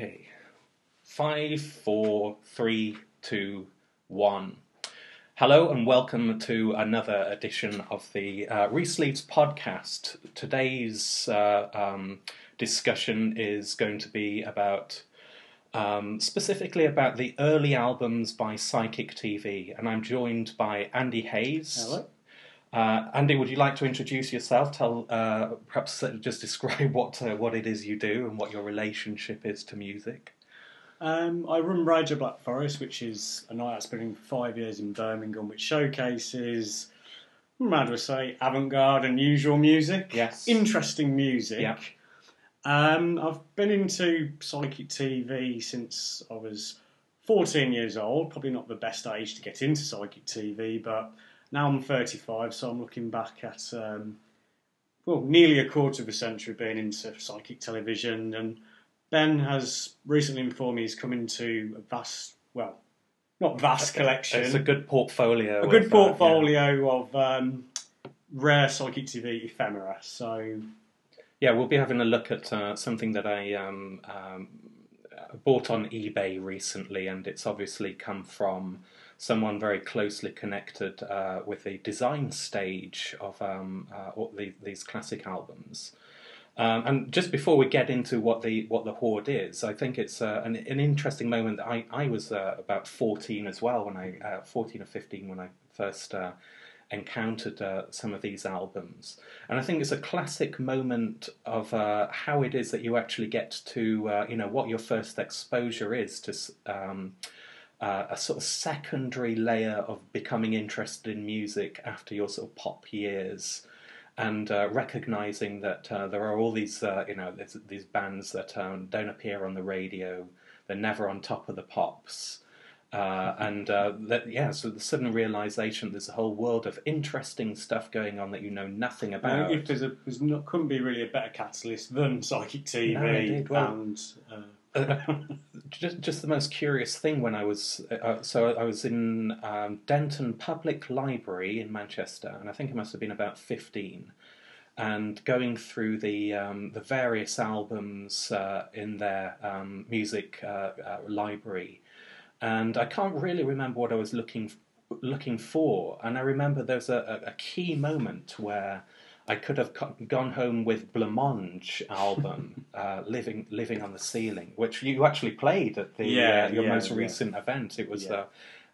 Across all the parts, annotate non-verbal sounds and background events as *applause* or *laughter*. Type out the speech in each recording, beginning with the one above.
Okay. Five, four, three, two, one. Hello and welcome to another edition of the uh, Resleeves podcast. Today's uh, um, discussion is going to be about um, specifically about the early albums by Psychic TV, and I'm joined by Andy Hayes. Hello. Uh, Andy, would you like to introduce yourself? Tell, uh, perhaps just describe *laughs* what uh, what it is you do and what your relationship is to music. Um, I run of Black Forest, which is a night out spending five years in Birmingham, which showcases, how do I say, avant-garde, unusual music. Yes. Interesting music. Yeah. Um, I've been into psychic TV since I was 14 years old. Probably not the best age to get into psychic TV, but now I'm 35, so I'm looking back at um, well, nearly a quarter of a century being into psychic television. And Ben has recently informed me he's come into a vast, well, not vast collection, It's a good portfolio. a good of, uh, yeah. portfolio of um, rare psychic TV ephemera. So Yeah, we'll be having a look at uh, something that I um, um, bought on eBay recently, and it's obviously come from someone very closely connected uh, with the design stage of um, uh, the, these classic albums. Um, and just before we get into what the what the hoard is, I think it's uh, an, an interesting moment. I I was uh, about fourteen as well when I uh, fourteen or fifteen when I first uh, encountered uh, some of these albums, and I think it's a classic moment of uh, how it is that you actually get to uh, you know what your first exposure is to. Um, uh, a sort of secondary layer of becoming interested in music after your sort of pop years, and uh, recognizing that uh, there are all these uh, you know these, bands that um, don't appear on the radio, they're never on top of the pops. Uh, and uh, that, yeah, so the sudden realization there's a whole world of interesting stuff going on that you know nothing about. if there's a, there's not, couldn't be really a better catalyst than psychic TV No. Well- and. Uh, *laughs* just just the most curious thing when I was uh, so I was in um, Denton Public Library in Manchester, and I think I must have been about fifteen, and going through the um, the various albums uh, in their um, music uh, uh, library, and I can't really remember what I was looking looking for, and I remember there's a, a key moment where. I could have gone home with Blancmange album, *laughs* uh, living living on the ceiling, which you actually played at the Yeah, uh, your yeah, most yeah. recent event. It was uh,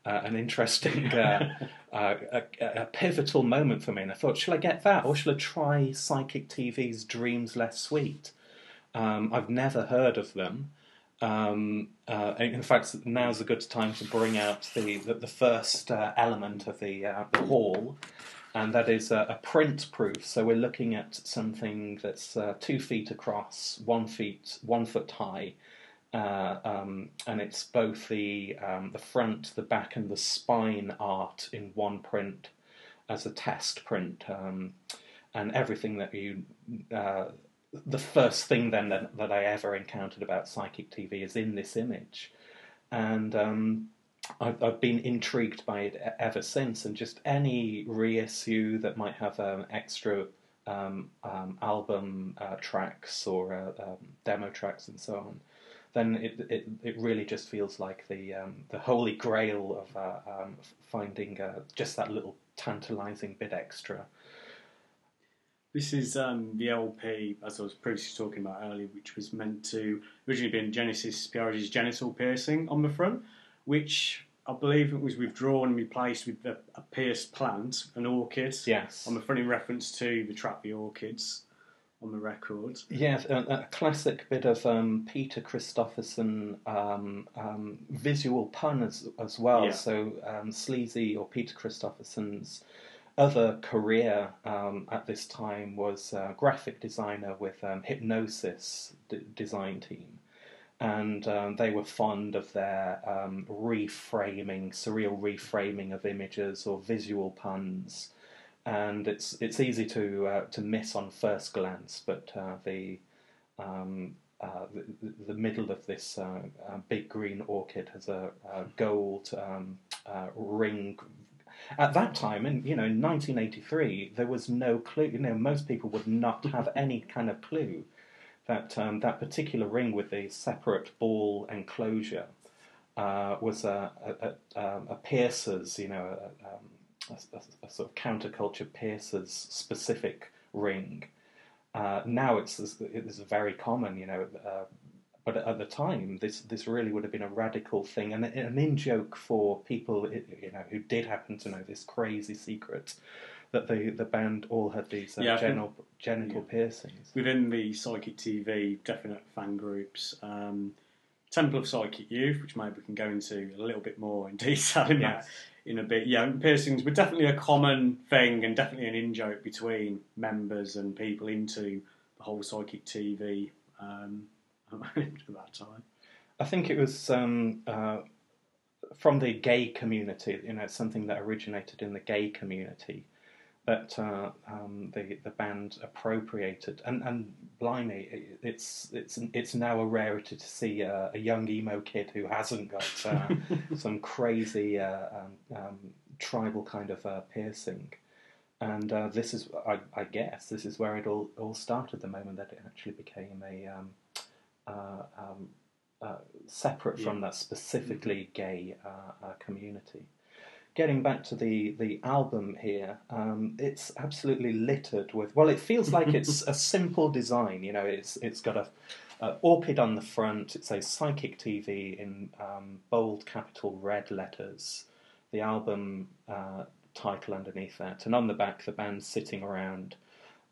uh, an interesting, uh, *laughs* uh, a, a pivotal moment for me, and I thought, shall I get that, or shall I try Psychic TV's Dreams Less Sweet? Um, I've never heard of them. Um, uh, in fact, now's a good time to bring out the the, the first uh, element of the uh, the haul, and that is a, a print proof. So we're looking at something that's uh, two feet across, one feet one foot high, uh, um, and it's both the um, the front, the back, and the spine art in one print as a test print, um, and everything that you. Uh, the first thing then that, that I ever encountered about psychic TV is in this image, and um, I've, I've been intrigued by it ever since. And just any reissue that might have um, extra um, um, album uh, tracks or uh, um, demo tracks and so on, then it, it it really just feels like the um, the holy grail of uh, um, finding uh, just that little tantalizing bit extra. This is the LP, as I was previously talking about earlier, which was meant to originally be in Genesis P-Orridge's genital piercing on the front, which I believe it was withdrawn and replaced with a, a pierced plant, an orchid, Yes. on the front in reference to the The Orchids on the record. Yes, a, a classic bit of um, Peter Christopherson um, um, visual pun as, as well. Yeah. So um, Sleazy or Peter Christopherson's other career um, at this time was uh, graphic designer with um, Hipgnosis d- design team. And um, they were fond of their um, reframing, surreal reframing of images or visual puns and it's it's easy to uh, to miss on first glance, but uh, the, um, uh, the the middle of this uh, uh, big green orchid has a, a gold um, uh, ring. At that time, in you know, in 1983, there was no clue. You know, most people would not have any kind of clue that um, that particular ring with the separate ball enclosure uh, was a, a, a, um, a Piercer's, you know, a, um, a sort of counterculture Piercer's specific ring. Uh, now it's it's very common, you know. Uh, but at the time, this this really would have been a radical thing and an in joke for people, you know, who did happen to know this crazy secret that the the band all had these uh, yeah, genital, genital yeah. piercings. Within the Psychic TV, definite fan groups. Um, Temple of Psychic Youth, which maybe we can go into a little bit more in *laughs* detail in yes. that in a bit. Yeah, piercings were definitely a common thing and definitely an in joke between members and people into the whole Psychic TV um, *laughs* at that time. I think it was um, uh, from the gay community. You know, it's something that originated in the gay community that uh, um, the the band appropriated, and and blimey, it's it's it's now a rarity to see a, a young emo kid who hasn't got uh, *laughs* some crazy uh, um, um, tribal kind of uh, piercing, and uh, this is I, I, guess this is where it all all started. The moment that it actually became a um, uh, um, separate yeah. from that specifically gay community getting back to the, the album here, um, it's absolutely littered with. Well, it feels like *laughs* it's a simple design. You know, it's it's got a, a orchid on the front. It says Psychic TV in um, bold capital red letters. The album uh, title underneath that, and on the back, the band sitting around.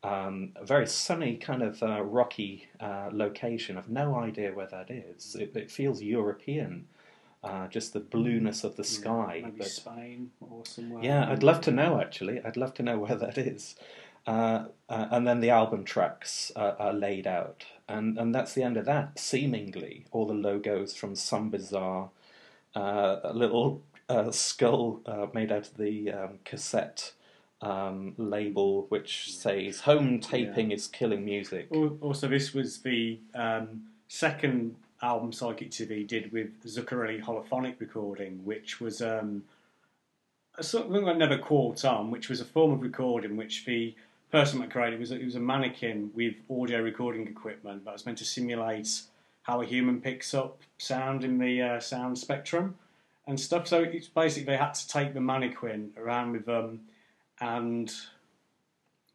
Um, a very sunny kind of uh, rocky uh, location. I've no idea where that is. It, it feels European uh, just the blueness of the sky. Yeah, maybe but, Spain or somewhere. Yeah, I'd love to know actually. I'd love to know *laughs* where that is. Uh, uh, and then the album tracks are laid out, and and that's the end of that. Seemingly, all the logos from some bizarre uh, little uh, skull uh, made out of the um, cassette. Um, label which says "Home taping yeah. is killing music." Also, this was the um, second album Psychic TV did with Zuccarelli holophonic recording, which was um, something I never caught on, which was a form of recording which the person that created was it was a mannequin with audio recording equipment that was meant to simulate how a human picks up sound in the uh, sound spectrum and stuff. So it's basically they had to take the mannequin around with them and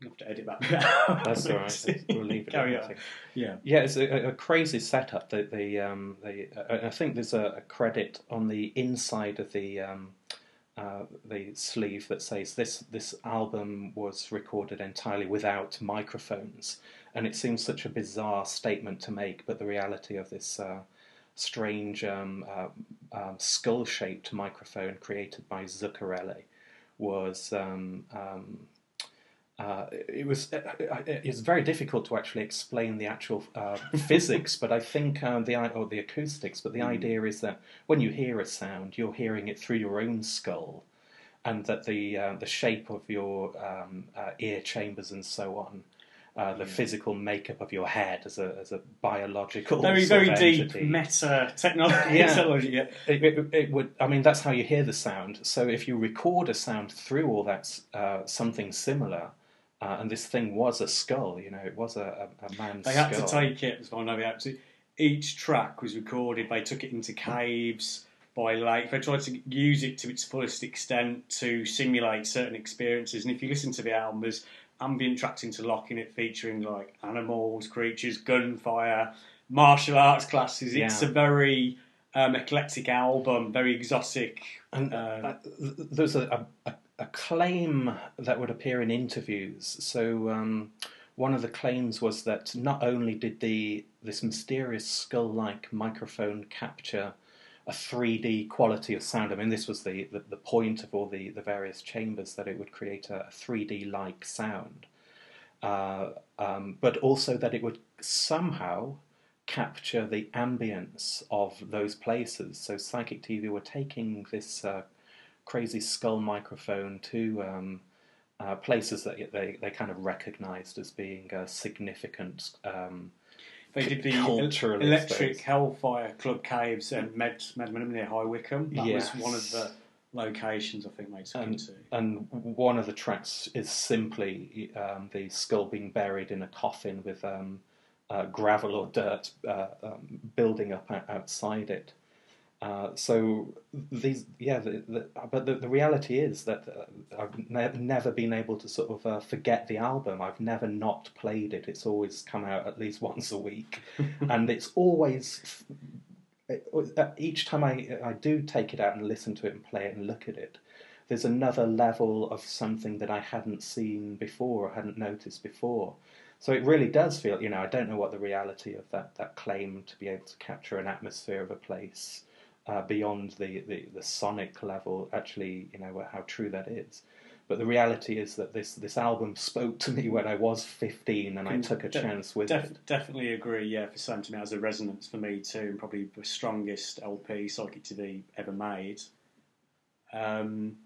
have to edit that bit out. That's all right. *laughs* We'll leave it. Carry on. Yeah, yeah. It's a, a crazy setup. The, the, um, the uh, I think there's a, a, credit on the inside of the um, uh, the sleeve that says this this album was recorded entirely without microphones, and it seems such a bizarre statement to make. But the reality of this. Uh, strange um, uh, um, skull-shaped microphone created by Zuccarelli was um, um, uh, it was uh, uh, it's very difficult to actually explain the actual uh, *laughs* physics, but I think uh, the or the acoustics. But the mm. idea is that when you hear a sound, you're hearing it through your own skull, and that the uh, the shape of your um, ear chambers and so on. the yeah. physical makeup of your head as a as a biological very very deep meta *laughs* technology. Yeah. It, it, it, would. I mean, that's how you hear the sound. So if you record a sound through all that something similar, uh, and this thing was a skull, you know, it was a, a, a man's They had skull. to take it, as far as I know, they had to. Each track was recorded, they took it into caves, by lake. They tried to use it to its fullest extent to simulate certain experiences. And if you listen to the album, there's ambient tracks interlocking it, featuring like animals, creatures, gunfire, martial arts classes. It's a very um, eclectic album, very exotic. And uh, uh there's a, a, a claim that would appear in interviews. So um, one of the claims was that not only did the this mysterious skull-like microphone capture a 3D quality of sound. I mean, this was the, the, the point of all the, the various chambers that it would create a, a 3D like sound, uh, um, but also that it would somehow capture the ambience of those places. So, Psychic TV were taking this uh, crazy skull microphone to um, uh, places that they, they kind of recognised as being uh, significant. Um, they did the electric space. Hellfire Club Caves and Med Medmenham near High Wycombe. That yes. was one of the locations I think they took and, into. And one of the tracks is simply um, the skull being buried in a coffin with um, uh, gravel or dirt uh, um, building up outside it. Uh, so these, yeah, the, the, but the, the reality is that uh, I've ne- never been able to sort of uh, forget the album. I've never not played it. It's always come out at least *laughs* once a week, and it's always uh, each time I I do take it out and listen to it and play it and look at it, there's another level of something that I hadn't seen before or hadn't noticed before. So it really does feel, you know, I don't know what the reality of that, that claim to be able to capture an atmosphere of a place uh, beyond the, the, the sonic level, actually, you know, how true that is. But the reality is that this, this album spoke to me when I was 15 and I took a chance with def- it. Definitely agree, yeah, for same to me, as a resonance for me too, and probably the strongest LP Psychic TV ever made. Um,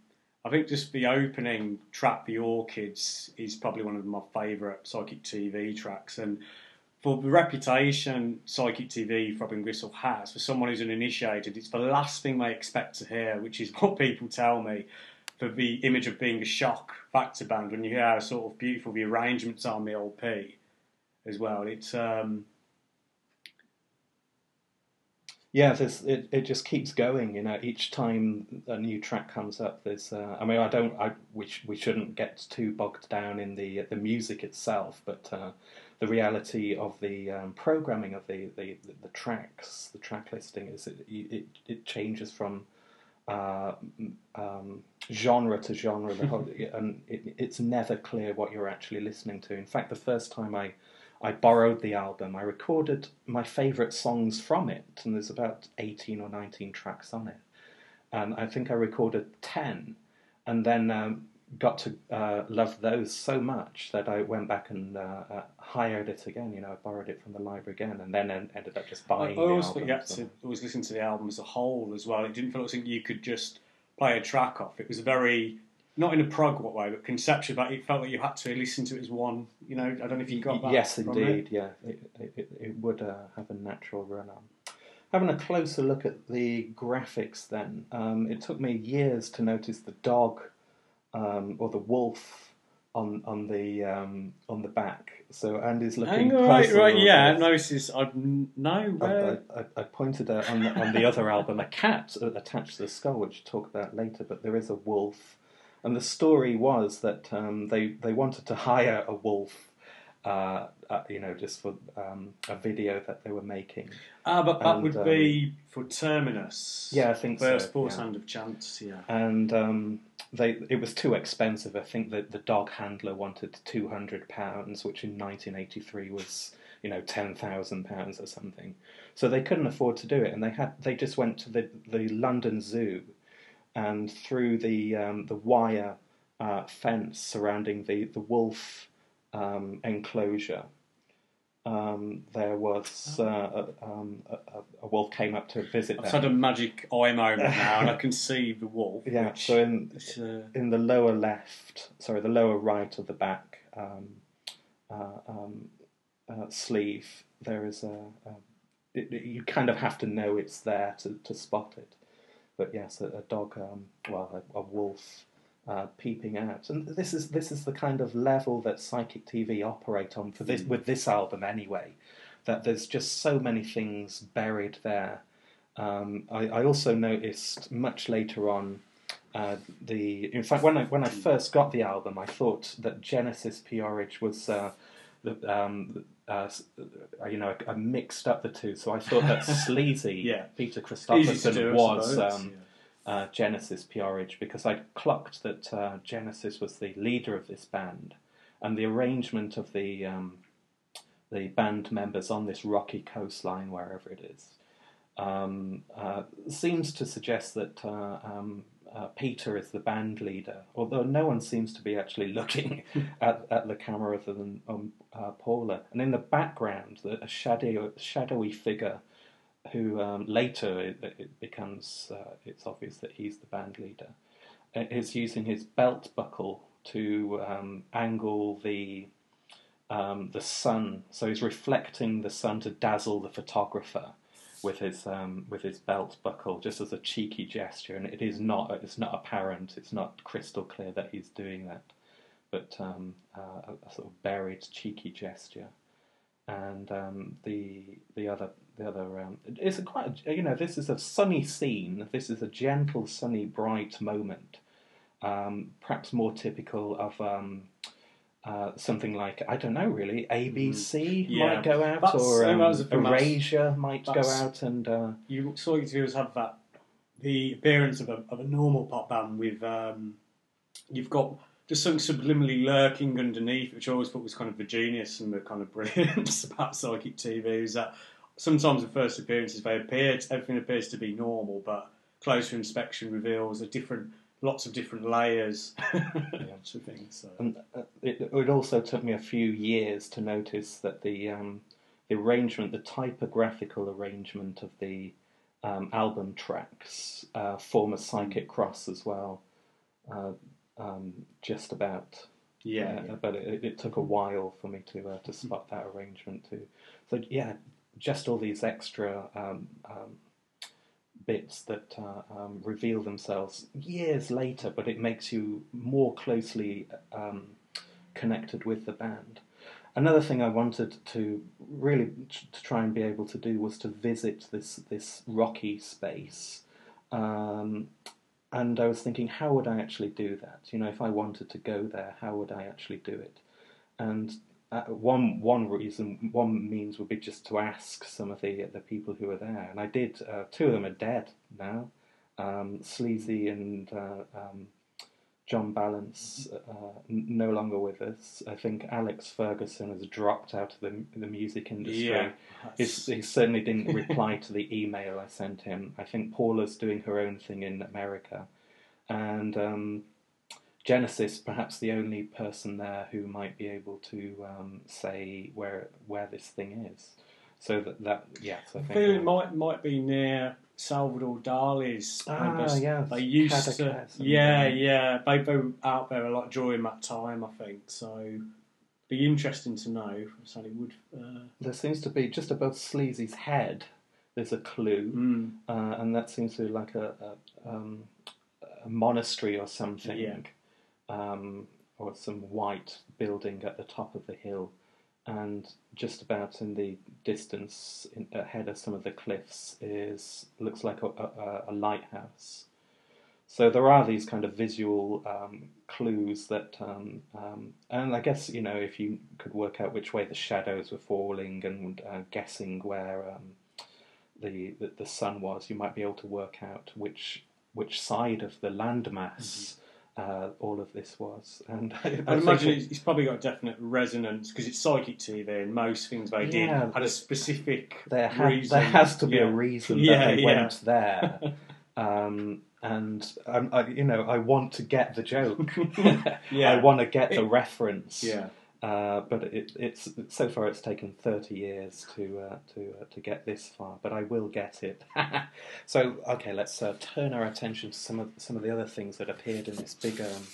I think just the opening track, The Orchids, is probably one of my favourite Psychic TV tracks. And for the reputation Psychic TV, Throbbing Gristle has, for someone who's uninitiated, it's the last thing they expect to hear, which is *laughs* what people tell me. For the image of being a shock factor band, when you hear how sort of beautiful the arrangements are on the LP as well, it's um, yeah, it it just keeps going. You know, each time a new track comes up, there's. Uh, I mean, I don't. I we sh- we shouldn't get too bogged down in the the music itself, but uh, the reality of the um, programming of the, the, the tracks, the track listing is it it, it changes from. Uh, um, genre to genre, *laughs* and it, it's never clear what you're actually listening to. In fact, the first time I I borrowed the album. I recorded my favourite songs from it, and there's about 18 or 19 tracks on it. And I think I recorded 10, and then um, got to uh, love those so much that I went back and uh, uh, hired it again. You know, I borrowed it from the library again, and then ended up just buying. I, I always think you had to always listen to the album as a whole as well. It didn't feel like you could just play a track off. It was very not in a prog way, but conceptually, but it felt like you had to listen to it as one. You know, I don't know if you got that. Yes, indeed. It. Yeah, it, it, it would uh, have a natural run on. Having a closer look at the graphics, then um, it took me years to notice the dog um, or the wolf on on the um, on the back. So Andy's looking. Oh, right, right, yeah. I noticed. I no. I, I, I, pointed out on the, on the other album a cat attached to the skull, which we'll talk about later. But there is a wolf and the story was that um, they they wanted to hire a wolf, uh, uh, you know, just for um, a video that they were making. Ah, but that and, would um, be for Terminus. Yeah, I think First so. Yeah. Hand of Chance. Yeah, and um, they it was too expensive. I think that the dog handler wanted two hundred pounds, which in 1983 was you know ten thousand pounds or something. So they couldn't afford to do it, and they had they just went to the the London Zoo and through the um, the wire uh, fence surrounding the the wolf um, enclosure. Um, there was uh, a, um, a, a, wolf came up to visit. I've had a magic eye moment *laughs* now, and I can see the wolf. Yeah, so in uh... in the lower left, sorry, the lower right of the back um, uh, um, uh, sleeve, there is a. It, you kind of have to know it's there to, to spot it but yes, a, a dog, um, well, a, a wolf uh, peeping out, and this is this is the kind of level that Psychic TV operate on for this mm. with this album anyway. That there's just so many things buried there. Um, I, I, also noticed much later on uh, the. In fact, when I when I first got the album, I thought that Genesis P-Orridge was uh, the, um, uh, uh, you know, I, mixed up the two. So I thought that *laughs* Sleazy, yeah. Peter Christopherson, was um. Uh, Genesis P-Orridge because I clocked that uh, Genesis was the leader of this band, and the arrangement of the um, the band members on this rocky coastline, wherever it is, um, uh, seems to suggest that uh, um, uh, Peter is the band leader, although no one seems to be actually *laughs* looking at, at the camera other than um, uh, Paula. And in the background, a shadow, shadowy figure who um, later it, it becomes uh, it's obvious that he's the band leader is using his belt buckle to um, angle the um, the sun. So he's reflecting the sun to dazzle the photographer with his um, with his belt buckle, just as a cheeky gesture. And it is not it's not apparent. It's not crystal clear that he's doing that, but um, uh, a, a, sort of buried cheeky gesture. and um, the the other the other um, it's a quite you know this is a sunny scene. This is a gentle, sunny, bright moment, um, perhaps more typical of. Um, uh, something like I don't know really ABC Yeah. might go out That's- or um, that was a thing that's- might go out and uh, You saw you viewers have that the appearance of a of a normal pop band with um, you've got just something subliminally lurking underneath, which I always thought was kind of the genius and the kind of *laughs* brilliance about psychic TV is that sometimes the first appearances they appear everything appears to be normal, but closer inspection reveals a different lots of different layers *laughs* to things. So. And uh, it, it also took me a few years to notice that the um, the arrangement, the typographical arrangement of the um, album tracks uh, form a psychic cross as well. Uh, um, just about, Yeah, uh, but it, it took a while for me to uh, to spot that arrangement too. So yeah, just all these extra um, um, bits that uh, um, reveal themselves years later, but it makes you more closely um, connected with the band. Another thing I wanted to really to try and be able to do was to visit this this rocky space, um, and I was thinking, how would I actually do that? You know, if I wanted to go there, how would I actually do it? And uh, one one reason, one means would be just to ask some of the the people who are there, and I did. Uh, two of them are dead now, um, Sleazy and uh, um, John Balance, uh, n- no longer with us. I think Alex Ferguson has dropped out of the the music industry. Yeah, he certainly didn't reply to the email I sent him. I think Paula's doing her own thing in America, and um, Genesis, perhaps the only person there who might be able to um, say where where this thing is. So that that yes, I I think. feel it might might be near Salvador Dali's. Ah, members. yeah, they used to. Yeah, yeah, they were out there a lot during that time. I think so. Be interesting to know. So it would. Uh, There seems to be just above Sleazy's head. There's a clue. mm, uh, and that seems to be like a, a, um, a monastery or something, Yeah. Um, or some white building at the top of the hill, and just about in the distance, in, ahead of some of the cliffs, is looks like a, a, a lighthouse. So there are these kind of visual um, clues that, um, um, and I guess you know if you could work out which way the shadows were falling and uh, guessing where um, the, the the sun was, you might be able to work out which which side of the landmass uh, all of this was. And *laughs* I, I imagine it- it's, it's probably got definite resonance because it's psychic TV, and most things they did Yeah, had a specific there, there has to be Yeah. a reason *laughs* Yeah, that they yeah. went there. *laughs* Um, and um, I, you know, I want to get the joke. Yeah. I want to get the reference. Yeah, Uh, but it, it's so far it's taken thirty years to uh, to uh, to get this far, but I will get it. *laughs* so okay, let's uh, turn our attention to some of some of the other things that appeared in this big um,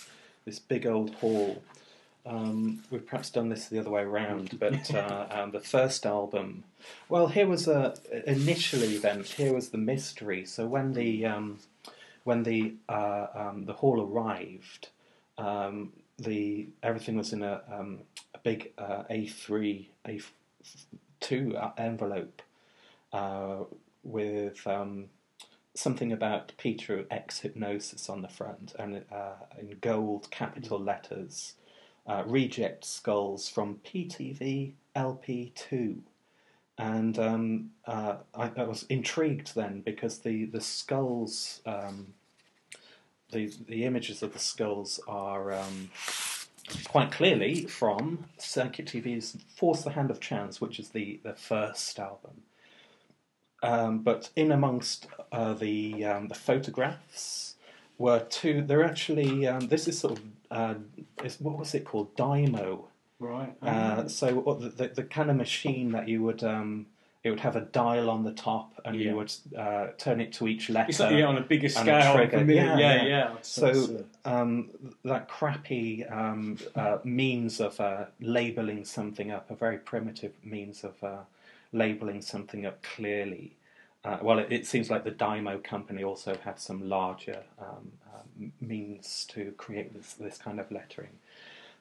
this big old haul. Um, we've perhaps done this the other way around, but *laughs* uh, um, the first album. Well, here was a initially then here was the mystery. So when the um, when the uh, um, the haul arrived, um, the everything was in a, um, a big uh, A3 A2 envelope uh, with um, something about Peter X Hipgnosis on the front and uh, in gold capital letters. Uh, reject skulls from PTV LP2. And um, uh, I, I was intrigued then because the, the skulls, um, the, the images of the skulls are um, quite clearly from Psychic TV's Force the Hand of Chance, which is the, the first album. Um, but in amongst uh, the um, the photographs were two. They're actually um, this is sort of uh, is, what was it called? Dymo. right. Uh, so what the, the the kind of machine that you would um, it would have a dial on the top, and Yeah. you would uh, turn it to each letter. it's like yeah, on a bigger a scale. me, Yeah, yeah, yeah. yeah. So uh, um, that crappy um, uh, means of uh, labeling something up, a very primitive means of uh, labeling something up clearly. Uh, well, it, it seems like the Dymo company also had some larger um, um, means to create this this kind of lettering.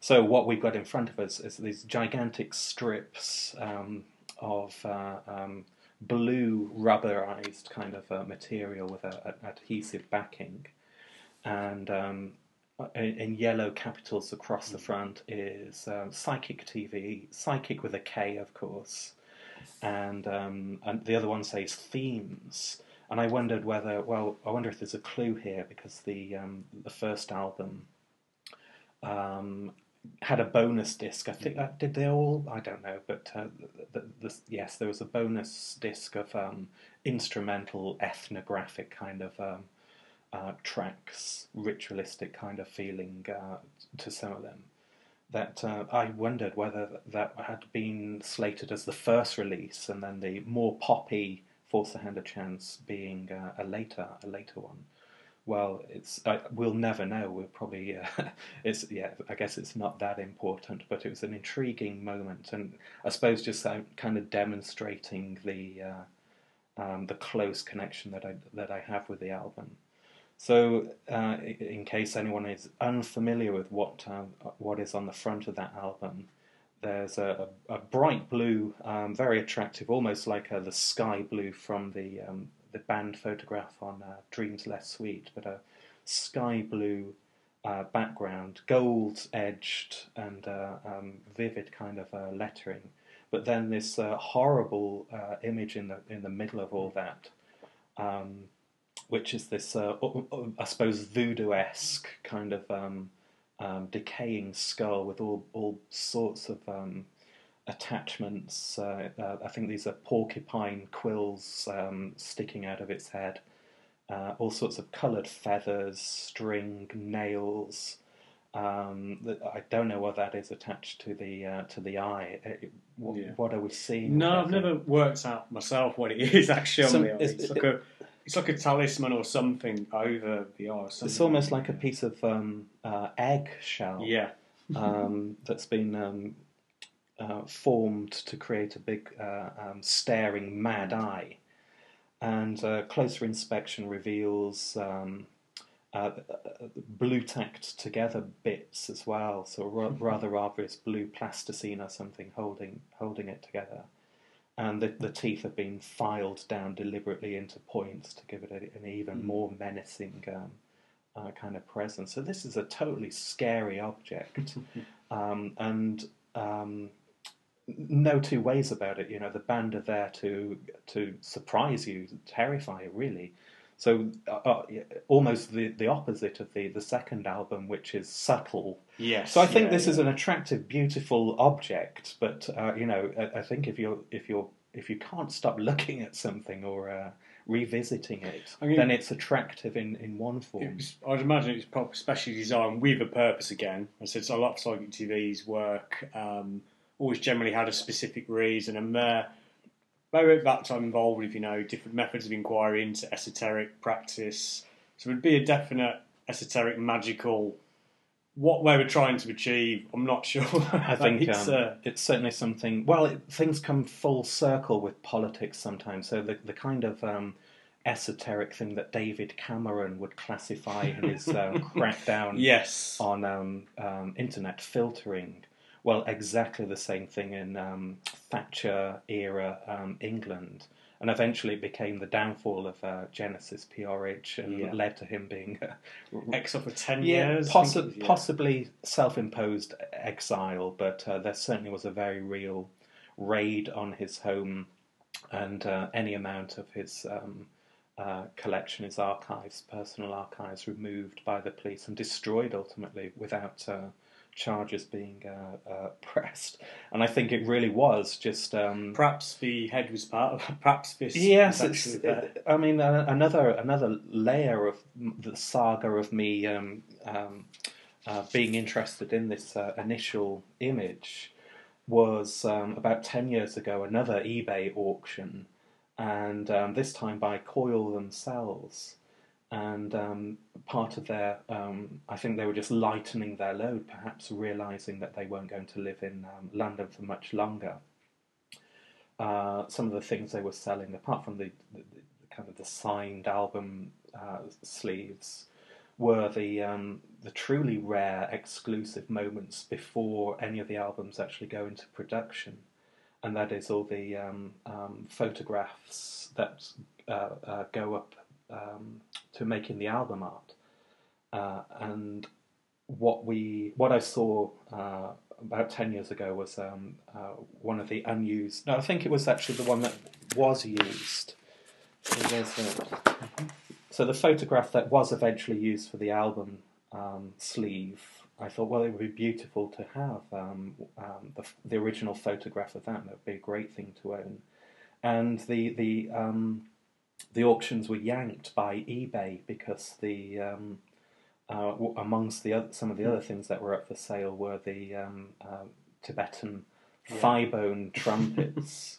So what we've got in front of us is these gigantic strips um, of uh, um, blue rubberized kind of uh, material with an adhesive backing, and um, in, in, yellow capitals across the front is um, Psychic TV, Psychic with a K, of course, and um, and the other one says Themes. And I wondered whether, well, I wonder if there's a clue here because the um, the first album um, had a bonus disc. I think that uh, did they all? I don't know, but uh, the, the, the, yes, there was a bonus disc of um, instrumental ethnographic kind of um, uh, tracks, ritualistic kind of feeling uh, to some of them. That uh, I wondered whether that had been slated as the first release, and then the more poppy "Force the Hand a Chance" being uh, a later a later one well, it's we'll never know. We'll probably uh, *laughs* it's yeah. I guess it's not that important, but it was an intriguing moment, and I suppose just kind of demonstrating the uh, um, the close connection that I that I have with the album. So, uh, in case anyone is unfamiliar with what uh, what is on the front of that album, there's a, a bright blue, um, very attractive, almost like the sky blue from the um, the band photograph on uh, Dreams Less Sweet, but a sky blue uh, background, gold edged and uh, um, vivid kind of uh, lettering. But then this uh, horrible uh, image in the in the middle of all that, um, which is this, I suppose, voodoo esque kind of um, um, decaying skull with all all sorts of um, attachments. Uh, uh, I think these are porcupine quills um, sticking out of its head. Uh, all sorts of coloured feathers, string, nails. Um, I don't know what that is attached to the uh, to the eye. It, uh, what, yeah. what, are we seeing? No, I've never worked out myself what it *laughs* is actually the eye. It's, like a it's like a talisman or something over the eye. It's almost like a piece of um, uh, egg shell. Yeah. um, *laughs* that's been um, uh, formed to create a big uh, um, staring mad eye. And uh, closer inspection reveals um, uh, blue tacked together bits as well, so ra- mm-hmm. rather obvious blue plasticine or something holding holding it together. And the, the teeth have been filed down deliberately into points to give it a, an even mm. more menacing um, uh, kind of presence. So this is a totally scary object, *laughs* um, and um, no two ways about it. You know, the band are there to to surprise you, terrify you, really. So uh, uh almost the, the opposite of the, the second album, which is subtle. Yes. So I think yeah, this yeah. is an attractive, beautiful object, but uh, you know, I, I, think if you're if you're if you can't stop *laughs* looking at something or uh, revisiting it, I mean, then it's attractive in, in one form. Was, I'd imagine it's specially designed with a purpose. Again, I said so a lot of Psychic TV's work. Um, always generally had a specific reason, and uh, at that time involved with you know different methods of inquiry into esoteric practice. So it would be a definite esoteric magical. What they were trying to achieve, I'm not sure. *laughs* I think it's, um, uh, it's certainly something. Well, it, things come full circle with politics sometimes. So the the kind of um, esoteric thing that David Cameron would classify in his um, *laughs* crackdown yes. on um, um, internet filtering well, exactly the same thing in um, Thatcher era um, England. And eventually it became the downfall of uh, Genesis P-Orridge and yeah. led to him being uh, *laughs* exiled for 10 yeah, years. Possi- yeah. Possibly self imposed exile, but uh, there certainly was a very real raid on his home and uh, any amount of his um, uh, collection, his archives, personal archives, removed by the police and destroyed ultimately without uh, charges being uh, uh, *laughs* pressed, and I think it really was just. Um, perhaps the head was part of. *laughs* Perhaps this. Yes, it, I mean uh, another another layer of the saga of me um, um, uh, being interested in this uh, initial image was um, about ten years ago. Another eBay auction, and um, this time by Coil themselves and um, part of their, um, I think they were just lightening their load, perhaps realizing that they weren't going to live in um, London for much longer. Uh, some of the things they were selling, apart from the, the, the kind of the signed album uh, sleeves, were the um, the truly rare, exclusive moments before any of the albums actually go into production, and that is all the um, um, photographs that uh, uh, go up um, to making the album art, uh, and what we what I saw uh, about ten years ago was um, uh, one of the unused. No, I think it was actually the one that was used. So, there's a- so the photograph that was eventually used for the album um, sleeve, I thought, well, it would be beautiful to have um, um, the, the original photograph of that. That would be a great thing to own. And the the um, the auctions were yanked by eBay because the um, uh, w- amongst the other, some of the other things that were up for sale were the um, uh, Tibetan thigh bone *laughs* trumpets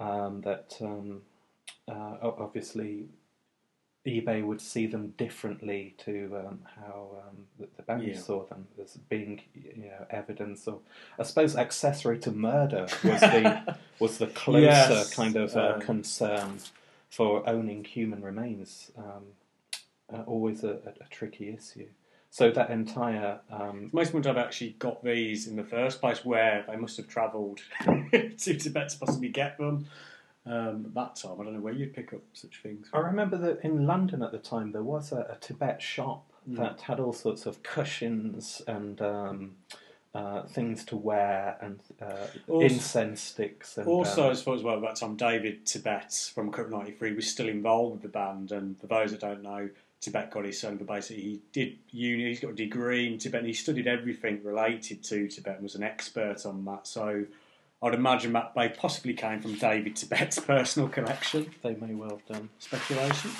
um, that um, uh, obviously eBay would see them differently to um, how um, the, the band Yeah. saw them. As being you know evidence or I suppose accessory to murder was the *laughs* was the closer Yes, kind of uh, um, concern for owning human remains. Um, uh, always a, a, a tricky issue. So that entire um, Most I've actually got these in the first place where they must have travelled *laughs* to Tibet to possibly get them. Um, at that time, I don't know where you'd pick up such things. I remember that in London at the time there was a, a Tibet shop Mm. that had all sorts of cushions and um, uh, things to wear and uh, Also- incense sticks. And, Also, um, I suppose, well, at that time, David Tibet from Current 93 was still involved with the band. And for those that don't know, Tibet got his son, but basically he did uni, he's got a degree in Tibet, and he studied everything related to Tibet and was an expert on that. So I'd imagine that they possibly came from David Tibet's *laughs* personal collection. they may well have done. Speculation.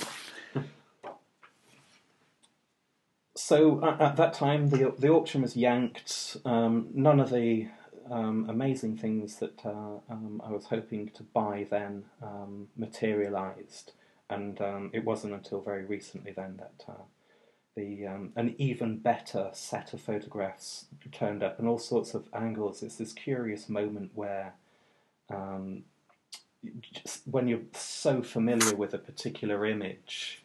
So at, at that time, the the auction was yanked. Um, none of the um, amazing things that uh, um, I was hoping to buy then um, materialised, and um, it wasn't until very recently then that uh, the an even better set of photographs turned up, and all sorts of angles. It's this curious moment where. When you're so familiar with a particular image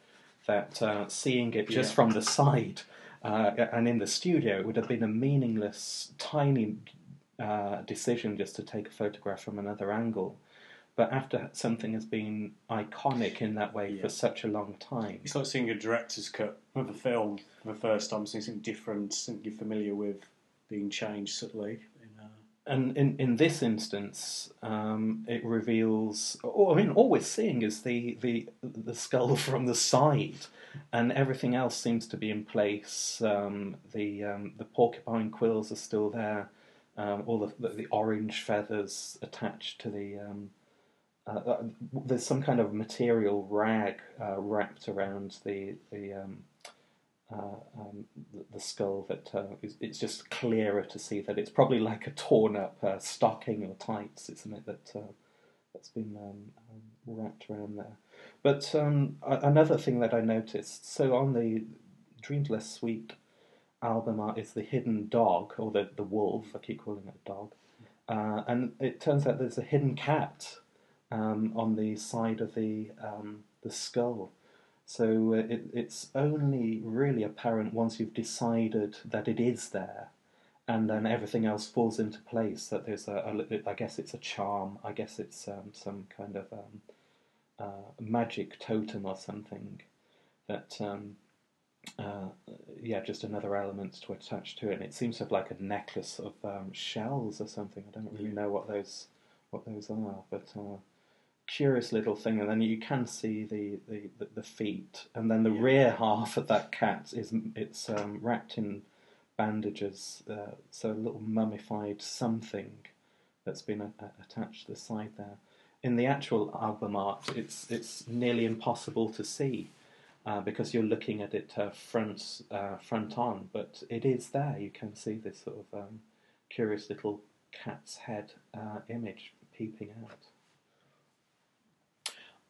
that uh, seeing it just Yeah. from the side uh, and in the studio it would have been a meaningless, tiny uh, decision just to take a photograph from another angle. But after something has been iconic in that way Yeah. for such a long time, It's like seeing a director's cut of a film for the first time, seeing something different, something you're familiar with being changed subtly. And in, in this instance, um, it reveals. Or, I mean, all we're seeing is the, the the skull *laughs* from the side, and everything else seems to be in place. Um, the um, the porcupine quills are still there. Um, all the, the the orange feathers attached to the. Um, uh, uh, there's some kind of material rag uh, wrapped around the the uh, um, the, the skull that uh, is, it's just clearer to see that it's probably like a torn up uh, stocking or tights, isn't it? That that's been um, um, wrapped around there. But um, another thing that I noticed, so on the Dreams Less Sweet album art is the hidden dog or the the wolf. I keep calling it a dog, uh, and it turns out there's a hidden cat um, on the side of the um, the skull. So uh, it, it's only really apparent once you've decided that it is there, and then everything else falls into place. That there's a, a I guess it's a charm. I guess it's um, some kind of um, uh, magic totem or something. That um, uh, yeah, just another element to attach to it. And it seems to have like a necklace of um, shells or something. I don't really know what those what those are, but. Curious little thing, and then you can see the, the, the, the feet, and then the Yeah. rear half of that cat is it's um, wrapped in bandages, uh, so a little mummified something that's been a, a- attached to the side there. In the actual album art, it's it's nearly impossible to see uh, because you're looking at it uh, front uh, front on, but it is there. You can see this sort of um, curious little cat's head uh, image peeping out.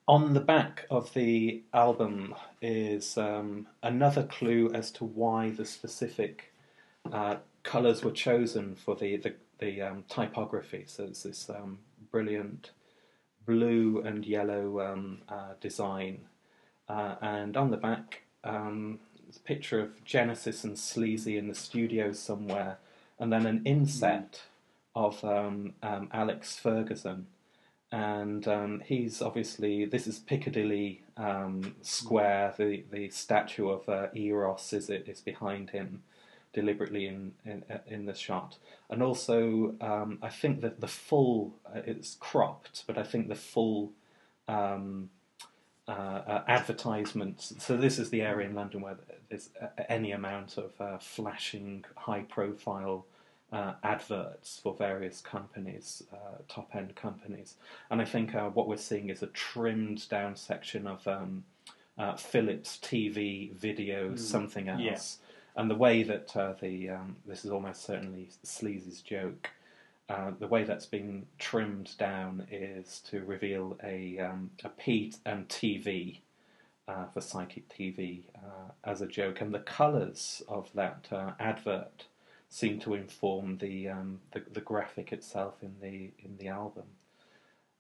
On the back of the album is um, another clue as to why the specific uh, colours were chosen for the the, the um, typography. So it's this um, brilliant blue and yellow um, uh, design, uh, and on the back um, there's a picture of Genesis and Sleazy in the studio somewhere, and then an inset of um, um, Alex Ferguson. And um, he's obviously, this is Piccadilly um, Square, the, the statue of uh, Eros is, is behind him deliberately in, in, in the shot. And also, um, I think that the full, uh, it's cropped, but I think the full um, uh, uh, advertisements. So this is the area in London where there's any amount of uh, flashing, high-profile uh, adverts for various companies, uh, top-end companies, and I think uh, what we're seeing is a trimmed down section of um, Philips TV, video, mm. something else. Yeah. And the way that the um, this is almost certainly Sleazy's joke uh, the way that's been trimmed down is to reveal a, um, a P and TV uh, for Psychic TV uh, as a joke, and the colours of that uh, advert seem to inform the, um, the, the graphic itself in the in the album.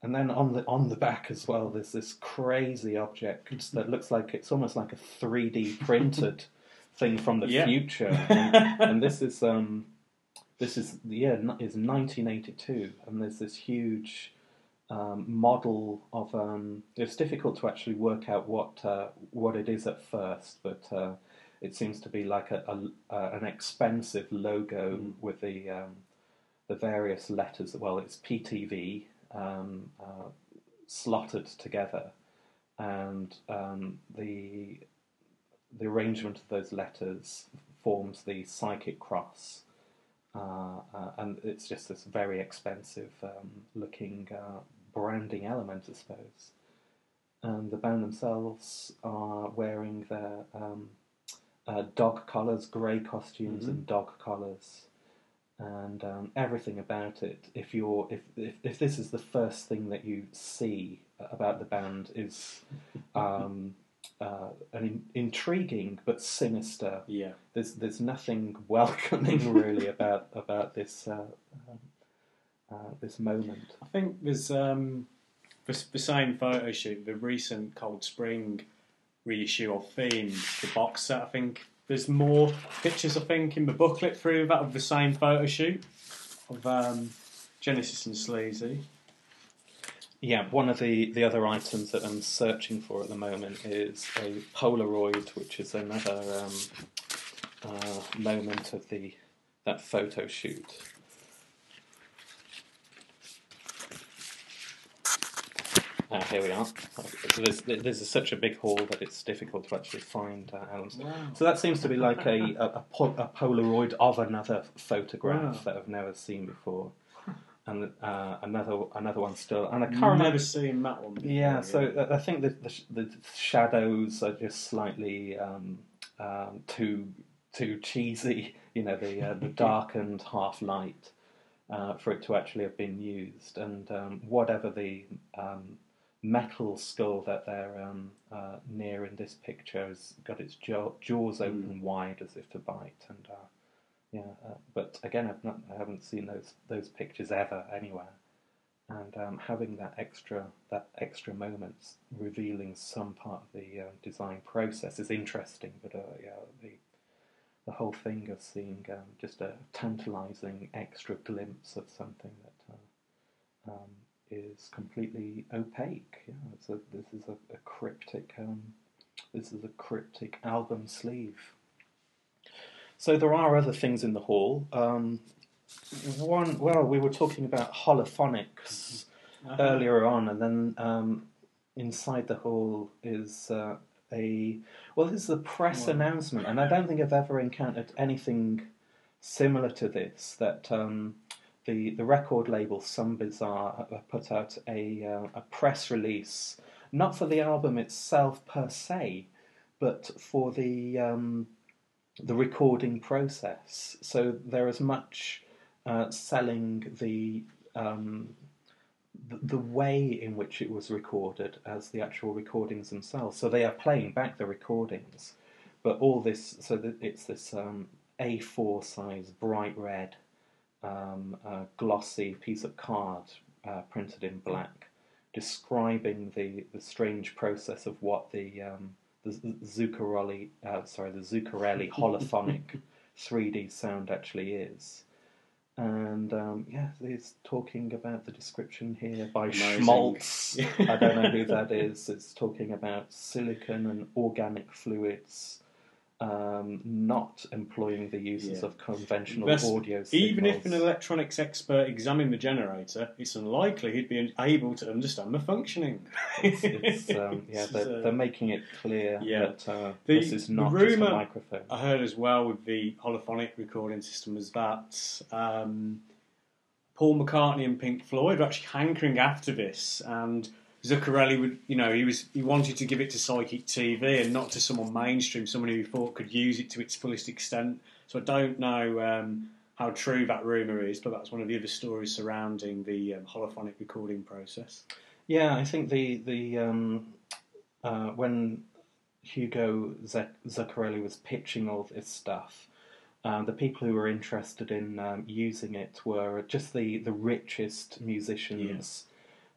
And then on the on the back as well, there's this crazy object that looks like it's almost like a 3D printed *laughs* thing from the yeah. future, *laughs* and, and this is. Um, this is the year is 1982, and there's this huge um, model of. Um, it's difficult to actually work out what uh, what it is at first, but uh, it seems to be like a, a uh, an expensive logo mm. with the um, the various letters. Well, it's PTV um, uh, slotted together, and um, the the arrangement of those letters forms the psychic cross. Uh, uh, and it's just this very expensive um, looking uh, branding element, I suppose. And the band themselves are wearing their um, uh, dog collars, grey costumes, mm-hmm. and dog collars, and um, everything about it. If you're if, if if this is the first thing that you see about the band is *laughs* um, uh, an in, intriguing but sinister. Yeah, there's there's nothing *laughs* welcoming really about about this uh, um, uh, this moment. I think there's um, the, the same photo shoot, the recent Cold Spring reissue of Theme, the box set. I think there's more pictures. I think in the booklet through that of the same photo shoot of um, Genesis and Sleazy. Yeah, one of the, the other items that I'm searching for at the moment is a Polaroid, which is another um, uh, moment of the that photo shoot. Ah, here we are. There's, there's such a big haul that it's difficult to actually find uh, Alan's. Wow. So that seems to be like a, a, a, a Polaroid of another photograph Wow. that I've never seen before and uh, another another one still, and I can't I've remember. never seen that one. Before, Yeah, so uh, I think the, the, the shadows are just slightly um, um, too too cheesy. You know, the uh, the *laughs* darkened half light uh, for it to actually have been used, and um, whatever the um, metal skull that they're um, uh, near in this picture has got its jaw, jaws open wide as if to bite, and uh, yeah, uh, but again, I've not, I haven't seen those those pictures ever anywhere, and um, having that extra that extra moments revealing some part of the uh, design process is interesting. But uh, yeah, the the whole thing of seeing um, just a tantalising extra glimpse of something that uh, um, is completely opaque. Yeah, so this is a, a cryptic. Um, this is a cryptic album sleeve. So there are other things in the haul. Um, one, well, we were talking about holophonics Uh-huh. earlier on, and then um, inside the haul is uh, a well, this is a press Wow. announcement, and I don't think I've ever encountered anything similar to this. That um, the the record label Some Bizzare put out a uh, a press release, not for the album itself per se, but for the um, the recording process. So they're as much uh, selling the, um, the way in which it was recorded as the actual recordings themselves. So they are playing back the recordings, but all this so that it's this um, A4 size bright red um, uh, glossy piece of card uh, printed in black, describing the, the strange process of what the um, the Zuccarelli, uh, sorry, the Zuccarelli *laughs* holophonic 3D sound actually is. And um, yeah, he's talking about the description here by Amazing. Schmaltz. *laughs* I don't know who that is. It's talking about silicon and organic fluids, um, not employing the uses Yeah. of conventional Best- audio signals. Even if an electronics expert examined the generator, it's unlikely he'd be able to understand the functioning. it's, it's, um, *laughs* yeah, This they're, uh, they're making it clear Yeah. that uh, The- this is the not just a microphone. I heard as well with the holophonic recording system was that um, Paul McCartney and Pink Floyd are actually hankering after this, and Zuccarelli would, you know, he was he wanted to give it to Psychic TV and not to someone mainstream, someone who he thought could use it to its fullest extent. So I don't know um, how true that rumor is, but that's one of the other stories surrounding the um, holophonic recording process. Yeah, I think the the um, uh, when Hugo Z- Zuccarelli was pitching all this stuff, um, the people who were interested in um, using it were just the the richest musicians.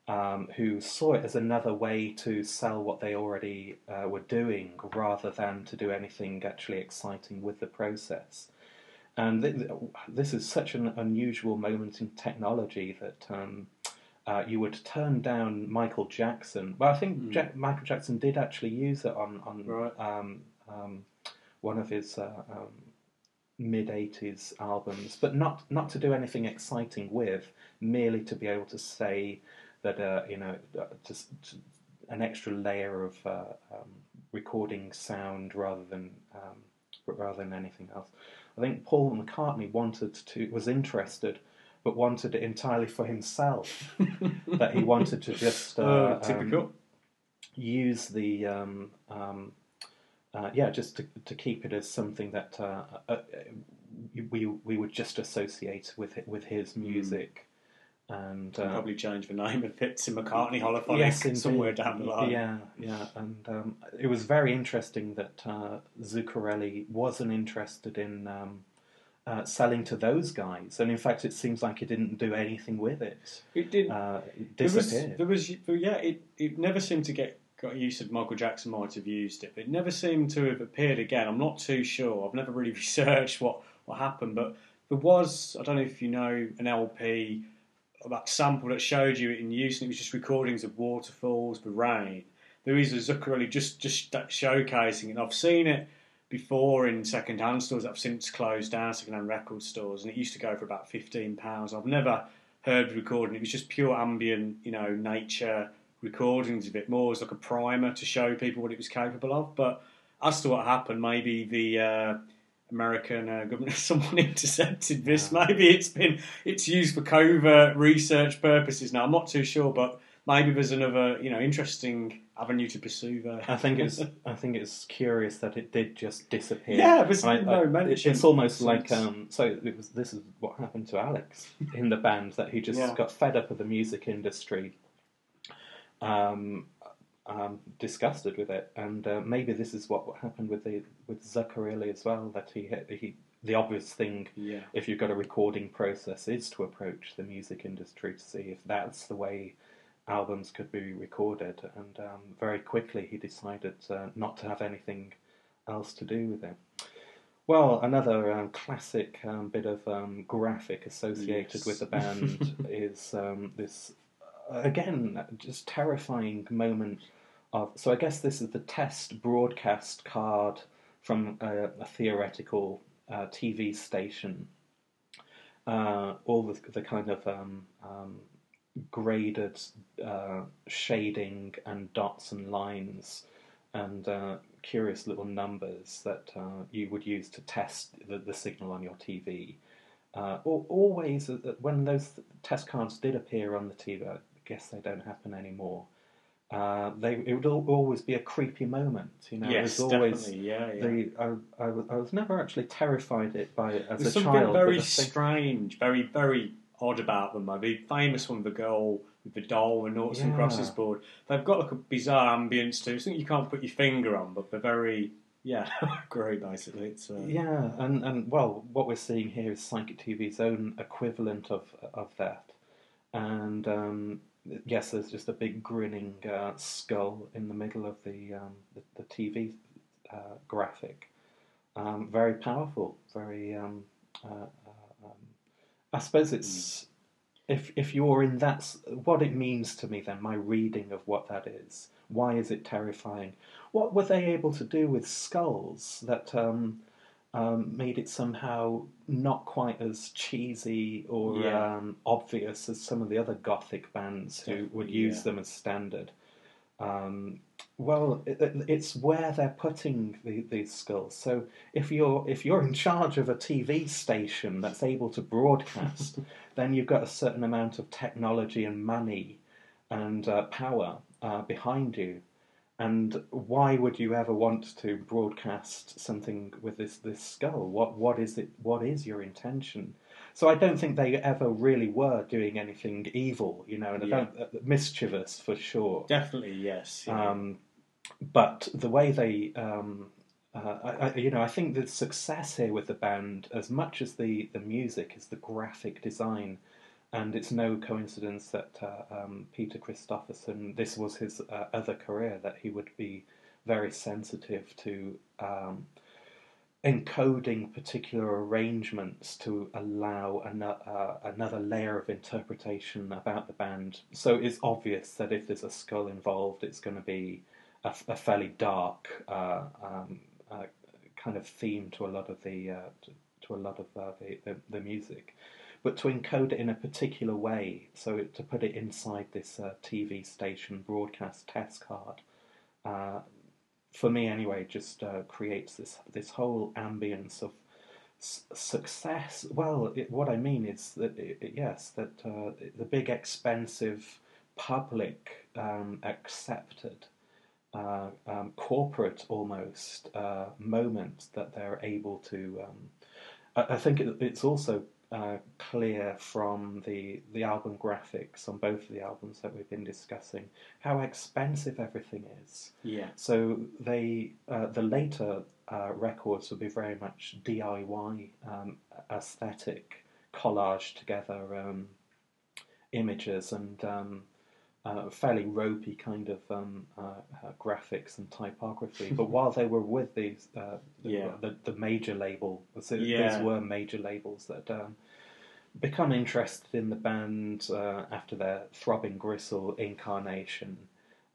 Um, who saw it as another way to sell what they already uh, were doing rather than to do anything actually exciting with the process. And th- th- this is such an unusual moment in technology that um, uh, you would turn down Michael Jackson. Well, I think Mm. Ja- Michael Jackson did actually use it on on Right. um, um, one of his uh, um, mid '80s albums, but not not to do anything exciting with, merely to be able to say that uh, you know uh, just an extra layer of uh, um, recording sound rather than um, rather than anything else. I think Paul McCartney wanted to was interested, but wanted it entirely for himself. *laughs* that he wanted to just uh, Oh, typical. um, use the um, um, uh, yeah, just to to keep it as something that uh, uh, we we would just associate with it, with his Hmm. music, and uh, probably change the name of it to McCartney holophonic Yes, somewhere down the line. Yeah, yeah, and um, it was very interesting that uh, Zuccarelli wasn't interested in um, uh, selling to those guys, and in fact, it seems like he didn't do anything with it. It did. Uh, it There was, there was, yeah, it, it never seemed to get got used. Of Michael Jackson might have used it, but it never seemed to have appeared again. I'm not too sure. I've never really *laughs* researched what what happened, but there was. I don't know if you know an LP that sample that showed you it in use, and it was just recordings of waterfalls, the rain. There is a Zuccarelli just just showcasing, and I've seen it before in second-hand stores that have since closed down, second-hand record stores, and it used to go for about fifteen pounds. I've never heard the recording. It was just pure ambient, you know, nature recordings of it, more as like a primer to show people what it was capable of. But as to what happened, maybe the uh, American uh, government, *laughs* someone intercepted this. Maybe it's been it's used for covert research purposes now. I'm not too sure, but maybe there's another, you know, interesting avenue to pursue there. I think it's *laughs* I think it's curious that it did just disappear. Yeah, there's I- no I- mention It's almost like um, so. It was this is what happened to Alex in the band that he just Yeah. got fed up with the music industry, um, um, disgusted with it, and uh, maybe this is what happened with the with Zuccarelli as well. That he he the obvious thing yeah. if you've got a recording process is to approach the music industry to see if that's the way albums could be recorded and um, very quickly he decided uh, not to have anything else to do with it well another um, classic um, bit of um, graphic associated Yes. with the band *laughs* is um, this uh, again just terrifying moment of so i guess this is the test broadcast card from a, a theoretical uh, TV station, uh, all the, the kind of um, um, graded uh, shading and dots and lines and uh, curious little numbers that uh, you would use to test the, the signal on your TV. Uh, always, when those test cards did appear on the TV, I guess they don't happen anymore. Uh, they it would al- always be a creepy moment, you know. yes, it was always definitely. Yeah, yeah. the I, I, was, I was never actually terrified it by as There's a something child. very the strange, very very odd about them. Like the famous one, the girl with the doll and noughts and Yeah. crosses board. They've got like a bizarre ambience to. Something you can't put your finger on, but they're very yeah, *laughs* great. Basically, it's uh, yeah, and, and well, what we're seeing here is Psychic TV's own equivalent of of that, and um, yes, there's just a big grinning uh, skull in the middle of the um, the, the, TV uh, graphic. Um, very powerful, very. Um, uh, uh, um, I suppose it's mm. if if you're in that, what it means to me. Then my reading of what that is. Why is it terrifying? What were they able to do with skulls that? Um, made it somehow not quite as cheesy or yeah. um, obvious as some of the other gothic bands who Definitely, would use yeah. them as standard. Um, well, it, it's where they're putting the, these skulls. So if you're if you're in charge of a TV station that's able to broadcast, *laughs* then you've got a certain amount of technology and money and uh, power uh, behind you. And why would you ever want to broadcast something with this, this skull? What what is it? What is your intention? So I don't think they ever really were doing anything evil, you know, and yeah. uh, mischievous for sure. Definitely, yes. Yeah. Um, but the way they, um, uh, I, I, you know, I think the success here with the band, as much as the the music, is the graphic design and it's no coincidence that uh, um, Peter Christopherson, this was his uh, other career, that he would be very sensitive to um, encoding particular arrangements to allow an- uh, another layer of interpretation about the band. So it's obvious that if there's a skull involved, it's going to be a, fairly dark uh, um, uh, kind of theme to a lot of the uh, to, to, a lot of the, the, the music but to encode it in a particular way, so to put it inside this uh, TV station broadcast test card, uh, for me anyway, just uh, creates this this whole ambience of s- success. Well, it, what I mean is that it, yes, that uh, the big expensive public um, accepted. Uh, um, corporate almost uh, moment that they're able to. Um, I, think it, it's also uh, clear from the the album graphics on both of the albums that we've been discussing how expensive everything is. Yeah. So they uh, the later uh, records will be very much DIY um, aesthetic collage together um, images and um, uh, fairly ropey kind of um, uh, uh, graphics and typography. but while they were with these, uh, the, yeah. the, the, major label, so yeah. these were major labels that um, become interested in the band uh, after their Throbbing Gristle incarnation.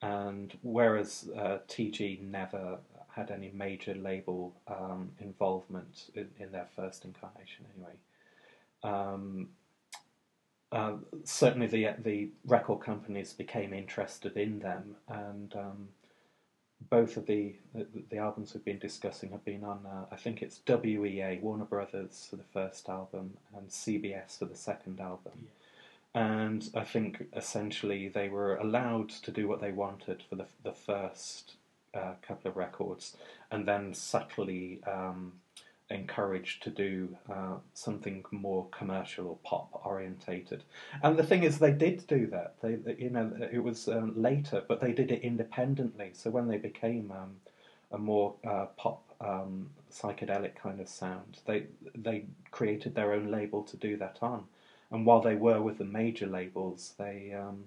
And whereas uh, TG never had any major label um, involvement in, in, their first incarnation, anyway. Um, uh, certainly the the record companies became interested in them, and um, both of the, the, the albums we've been discussing have been on. Uh, I think it's WEA Warner Brothers for the first album and CBS for the second album. Yeah. And I think essentially they were allowed to do what they wanted for the the first uh, couple of records, and then subtly um, encouraged to do uh, something more commercial or pop orientated. And the thing is, they did do that. They, you know, it was um, later, but they did it independently. So when they became um, a more uh, pop um, psychedelic kind of sound, they they created their own label to do that on. And while they were with the major labels, they um,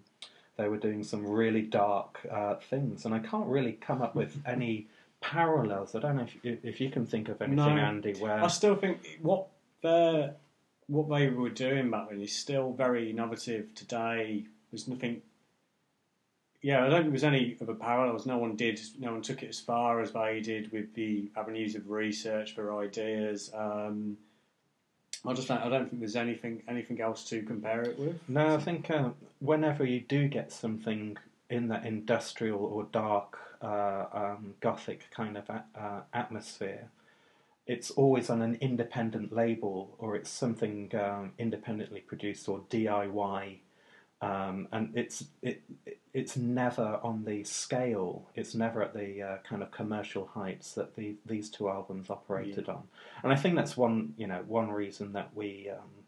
they were doing some really dark uh, things. And I can't really come up with *laughs* any parallels. I don't know if if you can think of anything, no, Andy. Where I still think what they what they were doing back then is still very innovative today. There's nothing. Yeah, I don't think there's any other parallels. No one did. No one took it as far as they did with the avenues of research for ideas. Um, I just I don't think there's anything anything else to compare it with. No, I think uh, whenever you do get something in that industrial or dark uh, um, gothic kind of a- uh, atmosphere, it's always on an independent label or it's something um, independently produced or DIY. Um, and it's it, it's never on the scale. It's never at the uh, kind of commercial heights that the, these two albums operated yeah. on. And I think that's one you know one reason that we um,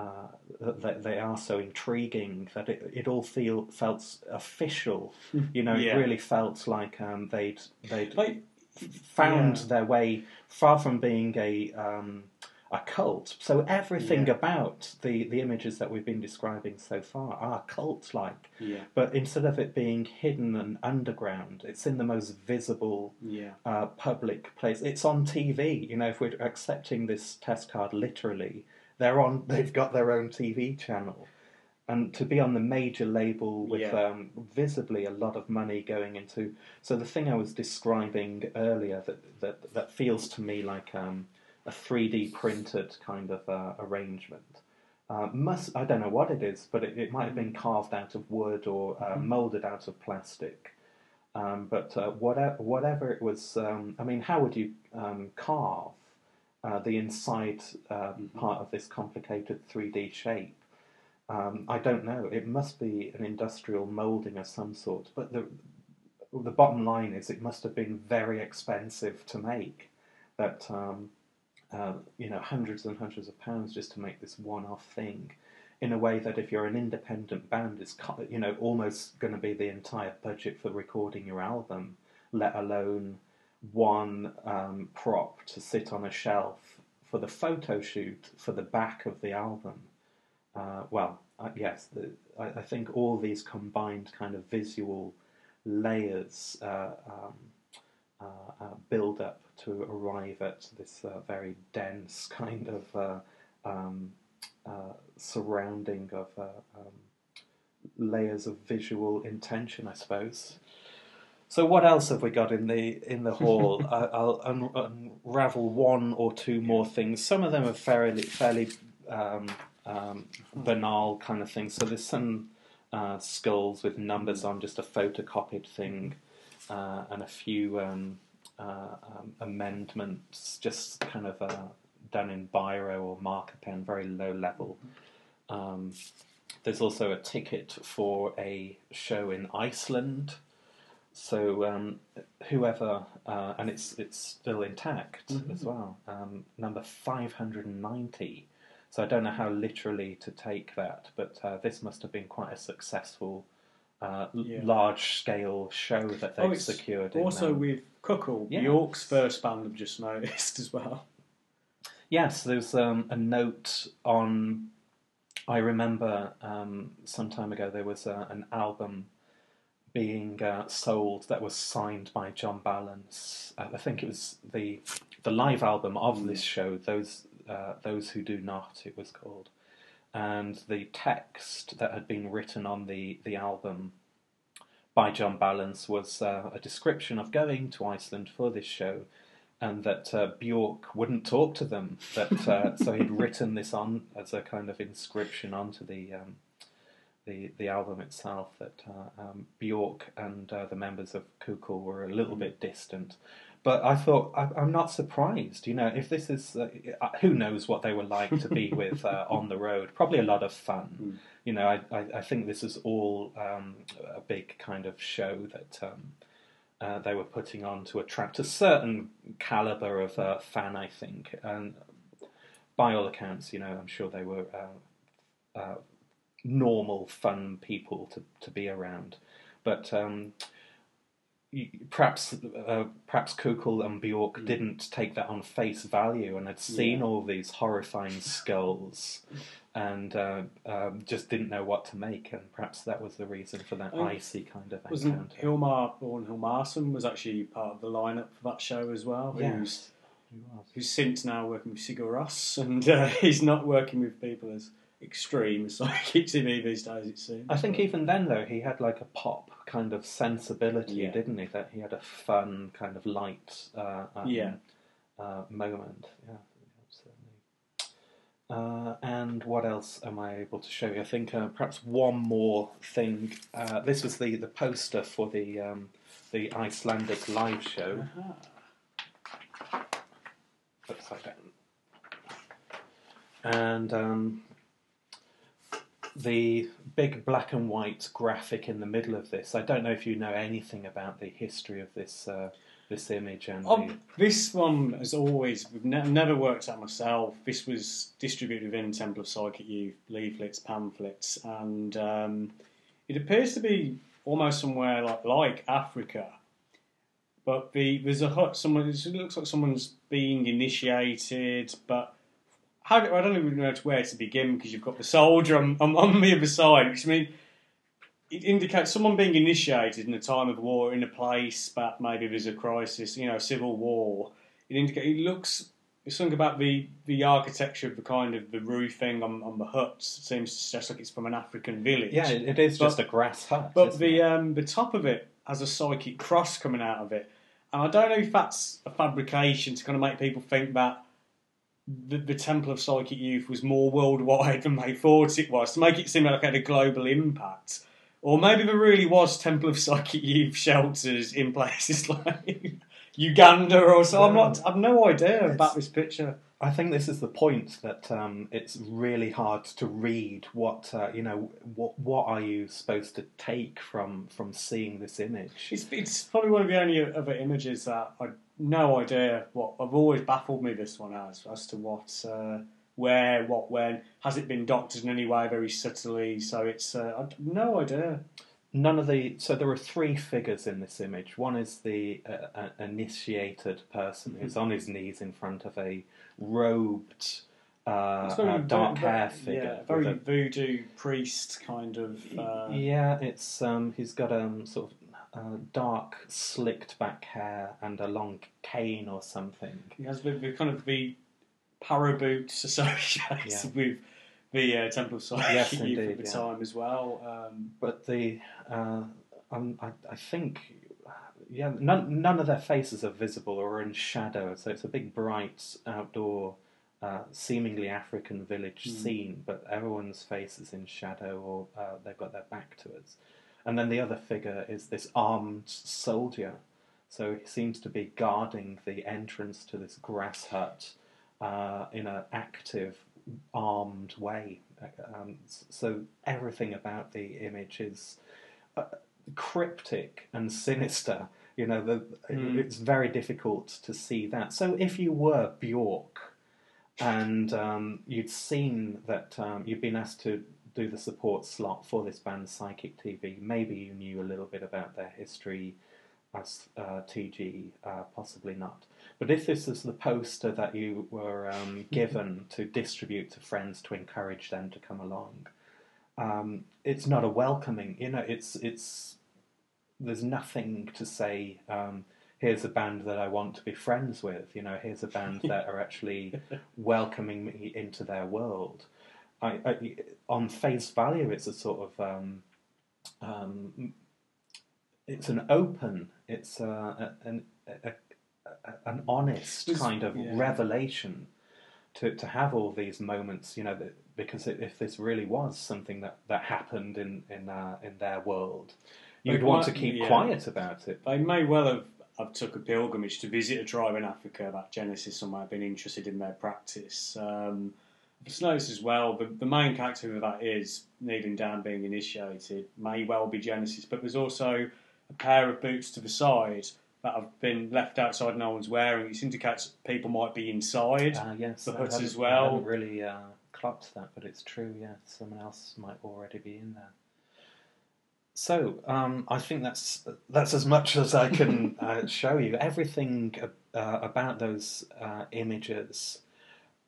uh, that they are so intriguing that it, it all feel felt official. Hmm. You know, yeah. it really felt like um, they'd they'd like, found yeah. their way far from being a um, a cult. So everything Yeah. about the, the images that we've been describing so far are cult like. Yeah. But instead of it being hidden and underground, it's in the most visible Yeah. uh, public place. It's on TV. You know, if we're accepting this test card literally, they're on. They've got their own TV channel, and to be on the major label with Yeah. um, visibly a lot of money going into. So the thing I was describing earlier that that that feels to me like um, a three D printed kind of uh, arrangement. Uh, must I don't know what it is, but it, it might have been carved out of wood or uh, molded out of plastic. Um, but uh, whatever, whatever it was, um, I mean, how would you um, carve uh, the inside uh, part of this complicated 3D shape? Um, I don't know. It must be an industrial molding of some sort. But the the bottom line is, it must have been very expensive to make. That um, uh, you know, hundreds and hundreds of pounds just to make this one-off thing in a way that if you're an independent band, co- you know almost going to be the entire budget for recording your album, let alone one um, prop to sit on a shelf for the photo shoot for the back of the album. Uh, well, uh, yes, the, I, I think all these combined kind of visual layers uh, um, uh, uh, build up to arrive at this uh, very dense *laughs* kind of um, surrounding of um, layers of visual intention, I suppose. So, what else have we got in the in the *laughs* haul? I, I'll un- unravel one or two more things. Some of them are fairly fairly um, um, banal kind of things. So, there's some uh, skulls with numbers on, just a photocopied thing, uh, and a few um, uh, um, amendments, just kind of uh, done in biro or marker pen, very low level. Um, there's also a ticket for a show in Iceland. So um, whoever, uh, and it's it's still intact as well. Um, number five hundred and ninety. So I don't know how literally to take that, but uh, this must have been quite a successful, uh, Yeah. large-scale show that they've Oh, secured. in, Also um, with Kukl, Yes. Bjork's first band I've just noticed as well. Yes, there's um, a note on. I remember um, some time ago there was uh, an album being uh, sold that was signed by John Balance. Uh, I think it was the the live album of this show. Those uh, those who do not, it was called, and the text that had been written on the the album by John Balance was uh, a description of going to Iceland for this show and that uh, Bjork wouldn't talk to them. That uh, so he'd *laughs* written this on as a kind of inscription onto the um, the the album itself. That uh, um, Bjork and uh, the members of Kukl were a little bit distant. But I thought I, I'm not surprised. You know, if this is uh, who knows what they were like to be *laughs* with uh, on the road. Probably a lot of fun. You know, I, I, I think this is all um, a big kind of show that um, uh, they were putting on to attract a certain caliber of uh, fan, I think. And by all accounts, you know, I'm sure they were uh, uh, normal, fun people to, to be around. But um, perhaps uh, perhaps Kukl and Bjork didn't take that on face value and had seen Yeah. all these horrifying skulls and uh, um, just didn't know what to make. And perhaps that was the reason for that Oh, icy kind of Wasn't encounter. Hilmar Örn Hilmarsson was actually part of the lineup for that show as well? Who's, Yes. He was. who's since now working with Sigur Rós, and uh, *laughs* he's not working with people as extreme *laughs* as Psychic TV these days, it seems. I think even then, though, he had like a pop kind of sensibility, Yeah. didn't he? That he had a fun kind of light uh, um, Yeah. uh, moment. Yeah, certainly. Uh, and what else am I able to show you? I think uh, perhaps one more thing. Uh, this was the, the poster for the um, the Icelandic live show. Upside down. And um, the big black and white graphic in the middle of this. I don't know if you know anything about the history of this uh, this image and Oh, the, this one has always we've ne- never worked out myself. This was distributed within Temple of Psychic Youth leaflets, pamphlets, and um, it appears to be almost somewhere like like Africa. But the there's a hut. Someone it looks like someone's being initiated, but how do, I don't even know where to begin because you've got the soldier on, on, on the other side, which I mean, it indicates someone being initiated in a time of war in a place that maybe there's a crisis, you know, civil war. It indicates it looks. It's something about the, the architecture of the kind of the roofing on, on the huts. It seems to suggest like it's from an African village. Yeah, it, it is But- just a grass hut. But the um, the top of it has a psychic cross coming out of it, and I don't know if that's a fabrication to kind of make people think that the, the Temple of Psychic Youth was more worldwide *laughs* than they thought it was, to make it seem like it had a global impact. Or maybe there really was Temple of Psychic Youth shelters in places *laughs* like Uganda or so. I'm not. I've no idea about this picture. I think this is the point that um, it's really hard to read what uh, you know. What what are you supposed to take from from seeing this image? It's, it's probably one of the only other images that I no idea what I've always baffled me this one as as to what uh, where what when has it been doctored in any way very subtly so it's uh, no idea None of the so there are three figures in this image. One is the uh, uh, initiated person who's on his knees in front of a robed, uh, very- uh, dark very- hair figure. yeah, very a- voodoo priest kind of uh, yeah, it's um, he's got um sort of uh, dark slicked back hair and a long cane or something. he has the, the kind of the paraboots *laughs* associated Yeah. with the uh, Temple of Psychic Yes, *laughs* indeed, at the yeah. time as well um, But the uh, um, I, I think yeah none none of their faces are visible or in shadow, so it's a big bright outdoor. Uh, seemingly African village Mm. scene, but everyone's face is in shadow or uh, they've got their back to us. And then the other figure is this armed soldier. So he seems to be guarding the entrance to this grass hut uh, in an active, armed way. Um, so everything about the image is uh, cryptic and sinister. You know, the, Mm. it's very difficult to see that. So if you were Bjork and um, you'd seen that um, you'd been asked to do the support slot for this band Psychic TV, maybe you knew a little bit about their history as uh, TG, uh, possibly not. But if this is the poster that you were um, *laughs* given to distribute to friends to encourage them to come along, um, it's not a welcoming. You know, it's it's there's nothing to say. Um, here's a band that I want to be friends with. You know, here's a band *laughs* that are actually welcoming me into their world. I, I, on face value, it's a sort of um, um, it's an open, it's a, an a, a, an honest It's- kind of yeah. revelation to to have all these moments. You know, that, because if this really was something that, that happened in in uh, in their world, you'd want to keep yeah. quiet about it. They may well have, have took a pilgrimage to visit a tribe in Africa that Genesis and might have been interested in their practice. Um, Just noticed as well the, the main character of that is kneeling down, being initiated, may well be Genesis, but there's also a pair of boots to the side that have been left outside, no one's wearing. It indicates people might be inside. Uh, yes, the hut as well. I really uh, clocked that, but it's true. Yeah, someone else might already be in there. So um, I think that's that's as much as I can *laughs* uh, show you. Everything uh, about those uh, images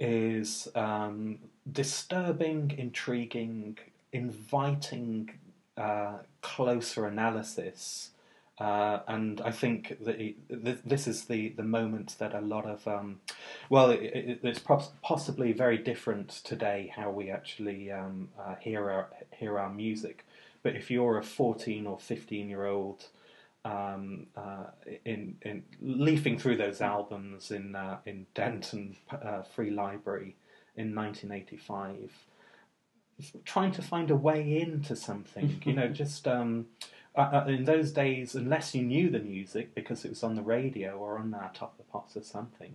is um, disturbing, intriguing, inviting uh, closer analysis. Uh, and I think that th- this is the, the moment that a lot of um, well, it, it, it's pos- possibly very different today how we actually um, uh, hear our hear our music. But if you're a 14 or 15 year old um, uh, in in leafing through those albums in uh, in Denton uh, Free Library in 1985, trying to find a way into something, *laughs* you know, just. Um, uh, uh, in those days, unless you knew the music because it was on the radio or on our top of the pops or something,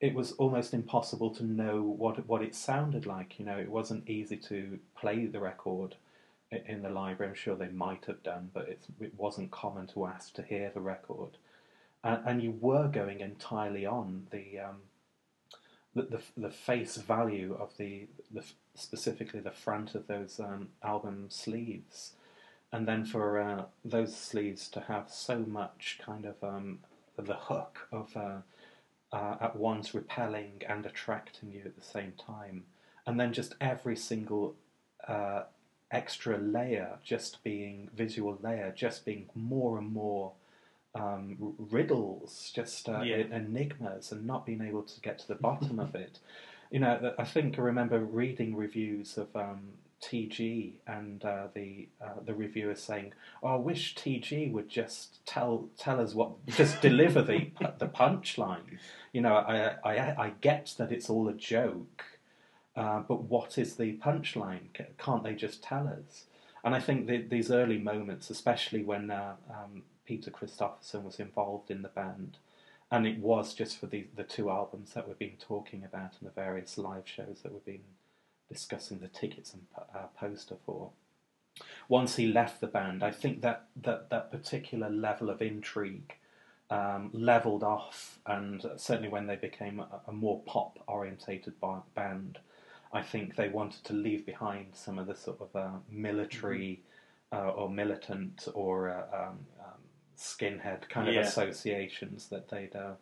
it was almost impossible to know what what it sounded like. You know, it wasn't easy to play the record in the library. I'm sure they might have done, but it wasn't common to ask to hear the record, and, and you were going entirely on the. Um, the, the, the face value of the, the specifically the front of those um, album sleeves, and then for uh, those sleeves to have so much kind of um, the hook of uh, uh, at once repelling and attracting you at the same time, and then just every single uh, extra layer just being visual layer, just being more and more um, riddles, just uh, Yeah. enigmas, and not being able to get to the bottom of it. You know, I think I remember reading reviews of um, TG, and uh, the uh, the reviewer saying, "Oh, I wish TG would just tell tell us what, just deliver the *laughs* the punchline." You know, I, I I get that it's all a joke, uh, but what is the punchline? Can't they just tell us? And I think the, these early moments, especially when uh, um, Peter Christopherson was involved in the band, and it was just for the, the two albums that we've been talking about and the various live shows that we've been discussing the tickets and uh, poster for. Once he left the band, I think that that, that particular level of intrigue um, leveled off, and certainly when they became a, a more pop orientated band, I think they wanted to leave behind some of the sort of uh, military uh, or militant or uh, um, um, skinhead kind of Yeah. associations that they'd uh,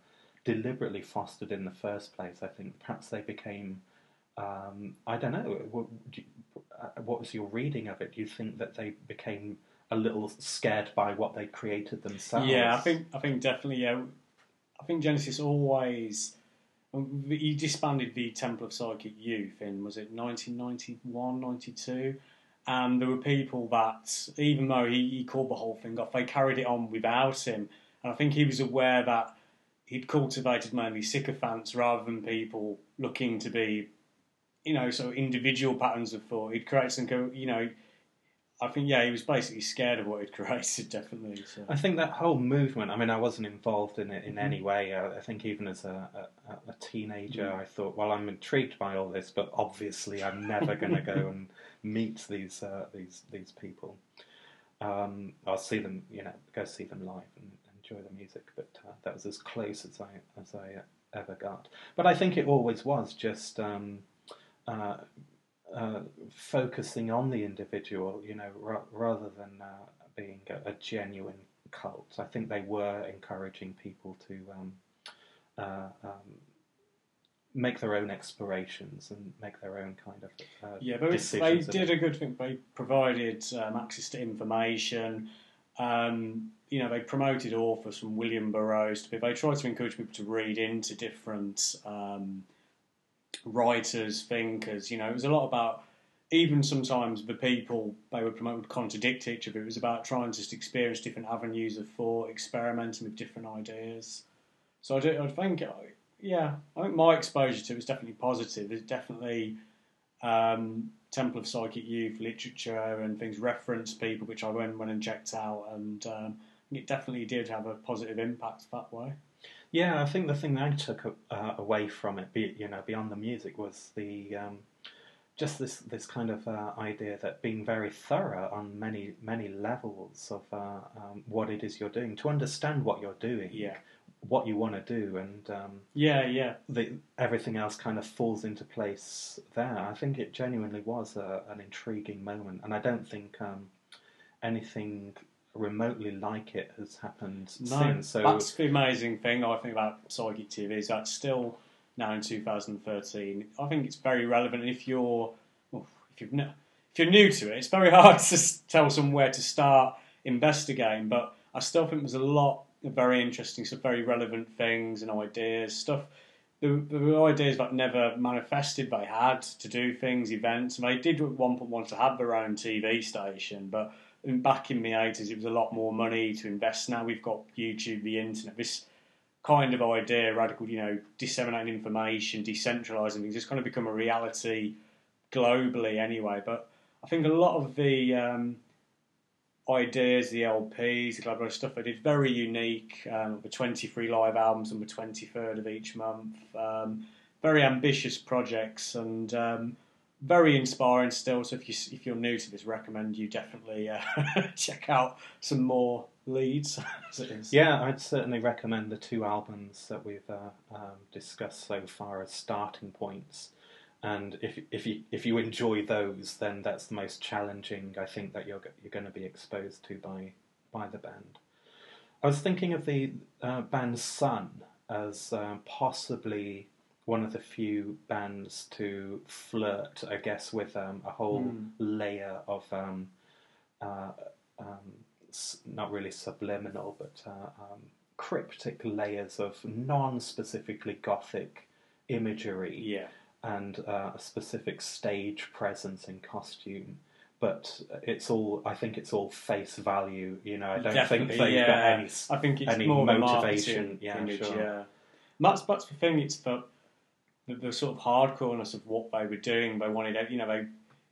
deliberately fostered in the first place. I think perhaps they became. Um, I don't know. What, do you- uh, what was your reading of it? Do you think that they became a little scared by what they created themselves? Yeah, I think I think definitely. Yeah, I think Genesis always. Um, He disbanded the Temple of Psychic Youth in was it 1991, 92? and there were people that even though he, he called the whole thing off, they carried it on without him. And I think he was aware that he'd cultivated mainly sycophants rather than people looking to be, you know, sort of individual patterns of thought. He'd create some, you know. I think yeah, he was basically scared of what he'd *laughs* created, definitely. So. I think that whole movement. I mean, I wasn't involved in it in Mm-hmm. any way. Uh, I think even as a, a, a teenager, Mm. I thought, well, I'm intrigued by all this, but obviously, I'm never going to go *laughs* and meet these uh, these these people. Um, I'll see them, you know, go see them live and enjoy the music. But uh, that was as close as I as I ever got. But I think it always was just. Um, uh, uh, focusing on the individual, you know, ra- rather than uh, being a, a genuine cult. I think they were encouraging people to um, uh, um, make their own explorations and make their own kind of uh, Yeah, but they did a good thing. They provided um, access to information. Um, you know, they promoted authors from William Burroughs. To, people. they tried to encourage people to read into different um, writers, thinkers. You know, it was a lot about even sometimes the people they would promote would contradict each other. It was about trying to just experience different avenues of thought, experimenting with different ideas. So I, do, I think, yeah, I think my exposure to it was definitely positive. It's definitely um, Temple of Psychic Youth literature and things reference people, which I went, went and checked out, and um, it definitely did have a positive impact that way. Yeah, I think the thing that I took uh, away from it, be, you know, beyond the music, was the um, just this this kind of uh, idea that being very thorough on many many levels of uh, um, what it is you're doing to understand what you're doing, Yeah, what you want to do, and um, yeah, yeah. the, everything else kind of falls into place there. I think it genuinely was a, an intriguing moment, and I don't think um, anything remotely like it has happened No, since. So that's the amazing thing I think about Psychic TV is that still now in 2013. I think it's very relevant. If you're well, if you've ne- if you're new to it, it's very *laughs* hard to tell someone where to start investigating. But I still think there's a lot of very interesting, some very relevant things and ideas, stuff. The, the ideas that never manifested, they had to do things, events, and they did at one point want to have their own TV station, but back in the 80s, it was a lot more money to invest. Now we've got YouTube, the internet, this kind of idea, radical, you know, disseminating information, decentralizing things, it's kind of become a reality globally anyway. But I think a lot of the um, ideas, the LPs, the collaborative stuff they did, very unique. Um, the 23 live albums on the 23rd of each month. Um, very ambitious projects and um, very inspiring still. So if you if you're new to this, recommend you definitely uh, *laughs* check out some more leads. *laughs* Yeah, I'd certainly recommend the two albums that we've uh, um, discussed so far as starting points. And if if you if you enjoy those, then that's the most challenging I think that you're you're going to be exposed to by by the band. I was thinking of the uh, band Sun, as um, possibly one of the few bands to flirt, I guess, with um, a whole Hmm. layer of um, uh, um, not really subliminal, but uh, um, cryptic layers of non-specifically gothic imagery Yeah. and uh, a specific stage presence and costume. But it's all, I think it's all face value. You know, I don't think they've yeah. got any. I think it's any more motivation, yeah, image, sure. yeah. And that's that's the thing. It's the, the the sort of hardcoreness of what they were doing. They wanted, you know, they.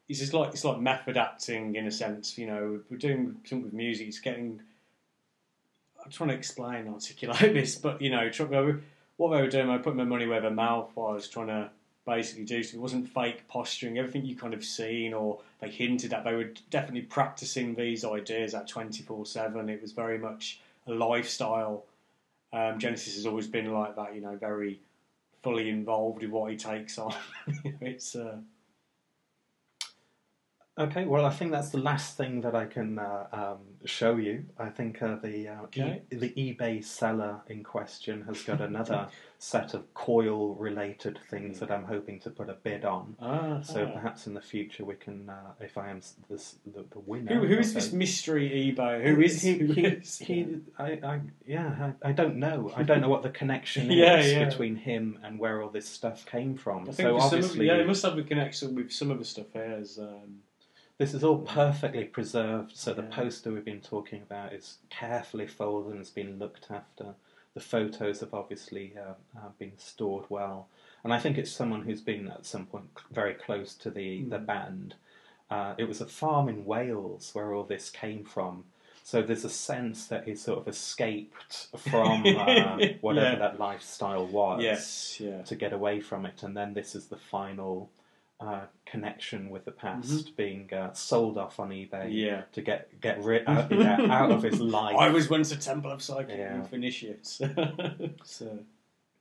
It's just like it's like method acting in a sense. You know, we're doing something with music. It's getting. I'm trying to explain, articulate *laughs* this, but you know, what they were doing, I put my money where their mouth was, trying to basically do. So it wasn't fake posturing. Everything you kind of seen or they hinted at, they were definitely practicing these ideas at twenty four seven. It was very much a lifestyle. Um, Genesis has always been like that, you know, very fully involved in what he takes on. *laughs* it's uh, Okay, well, I think that's the last thing that I can uh, um, show you. I think uh, the uh, Okay. e- the eBay seller in question has got another *laughs* set of coil-related things that I'm hoping to put a bid on. ah, So ah. perhaps in the future we can, uh, if I am this, the, the winner. who, who is this mystery eBay? Who is he? who He, *laughs* is- he I, I, yeah, I, I don't know. I don't know what the connection *laughs* is Yeah, yeah. between him and where all this stuff came from. I think so some of, obviously, yeah, it must have a connection with some of the stuff here. As, um, This is all perfectly preserved, so the poster we've been talking about is carefully folded and has been looked after. The photos have obviously uh, uh, been stored well, and I think it's someone who's been at some point very close to the the Mm. band. Uh, it was a farm in Wales where all this came from, so there's a sense that he sort of escaped from uh, *laughs* whatever Yeah. that lifestyle was yes, yeah. to get away from it, and then this is the final uh, connection with the past being uh, sold off on eBay Mm-hmm. Yeah. to get get rid out, yeah, out of his life. I was once a Temple of Psychic Yeah. Initiates. *laughs* so,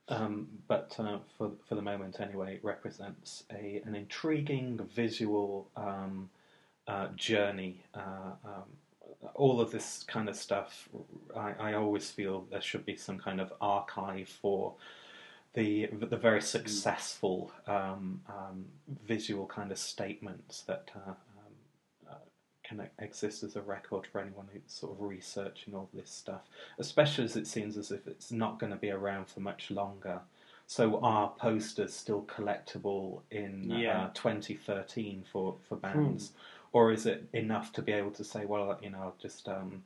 Um, but uh, for for the moment, anyway, it represents a an intriguing visual um, uh, journey. Uh, um, all of this kind of stuff, I, I always feel there should be some kind of archive for the the very successful um, um, visual kind of statements that uh, um, uh, can exist as a record for anyone who's sort of researching all this stuff. Especially as it seems as if it's not going to be around for much longer. So are posters still collectible in Yeah. uh, 2013 for for bands, or is it enough to be able to say, well, you know, I'll just um,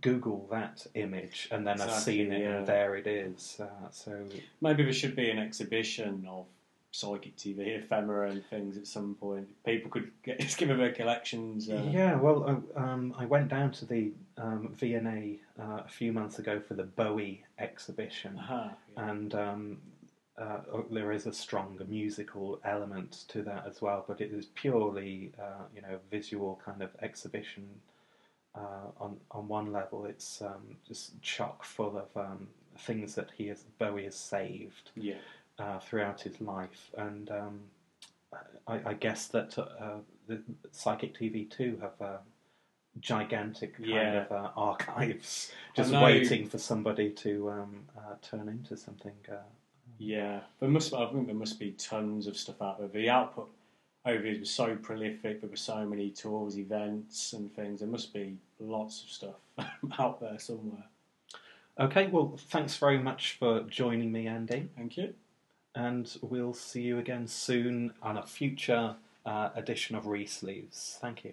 Google that image and then I've Exactly, seen it yeah. and there it is. Uh, so maybe there should be an exhibition of Psychic TV ephemera and things at some point. People could get, just *laughs* give them their collections. Uh, Yeah, well, I, um, I went down to the um, V&A uh, a few months ago for the Bowie exhibition, aha, yeah. and um, uh, oh, there is a strong musical element to that as well. But it is purely, uh, you know, visual kind of exhibition. Uh, on on one level, it's um, just chock full of um, things that he has Bowie has saved yeah. uh, throughout his life, and um, I, I guess that uh, the Psychic TV too have uh, gigantic kind Yeah. of uh, archives *laughs* just waiting for somebody to um, uh, turn into something. Uh, Yeah, there must. I think there must be tons of stuff out there. The output over years was so prolific. There were so many tours, events, and things. There must be lots of stuff *laughs* out there somewhere. okay, well, thanks very much for joining me, Andy, Thank you. and we'll see you again soon on a future uh, edition of Re Sleeves. Thank you.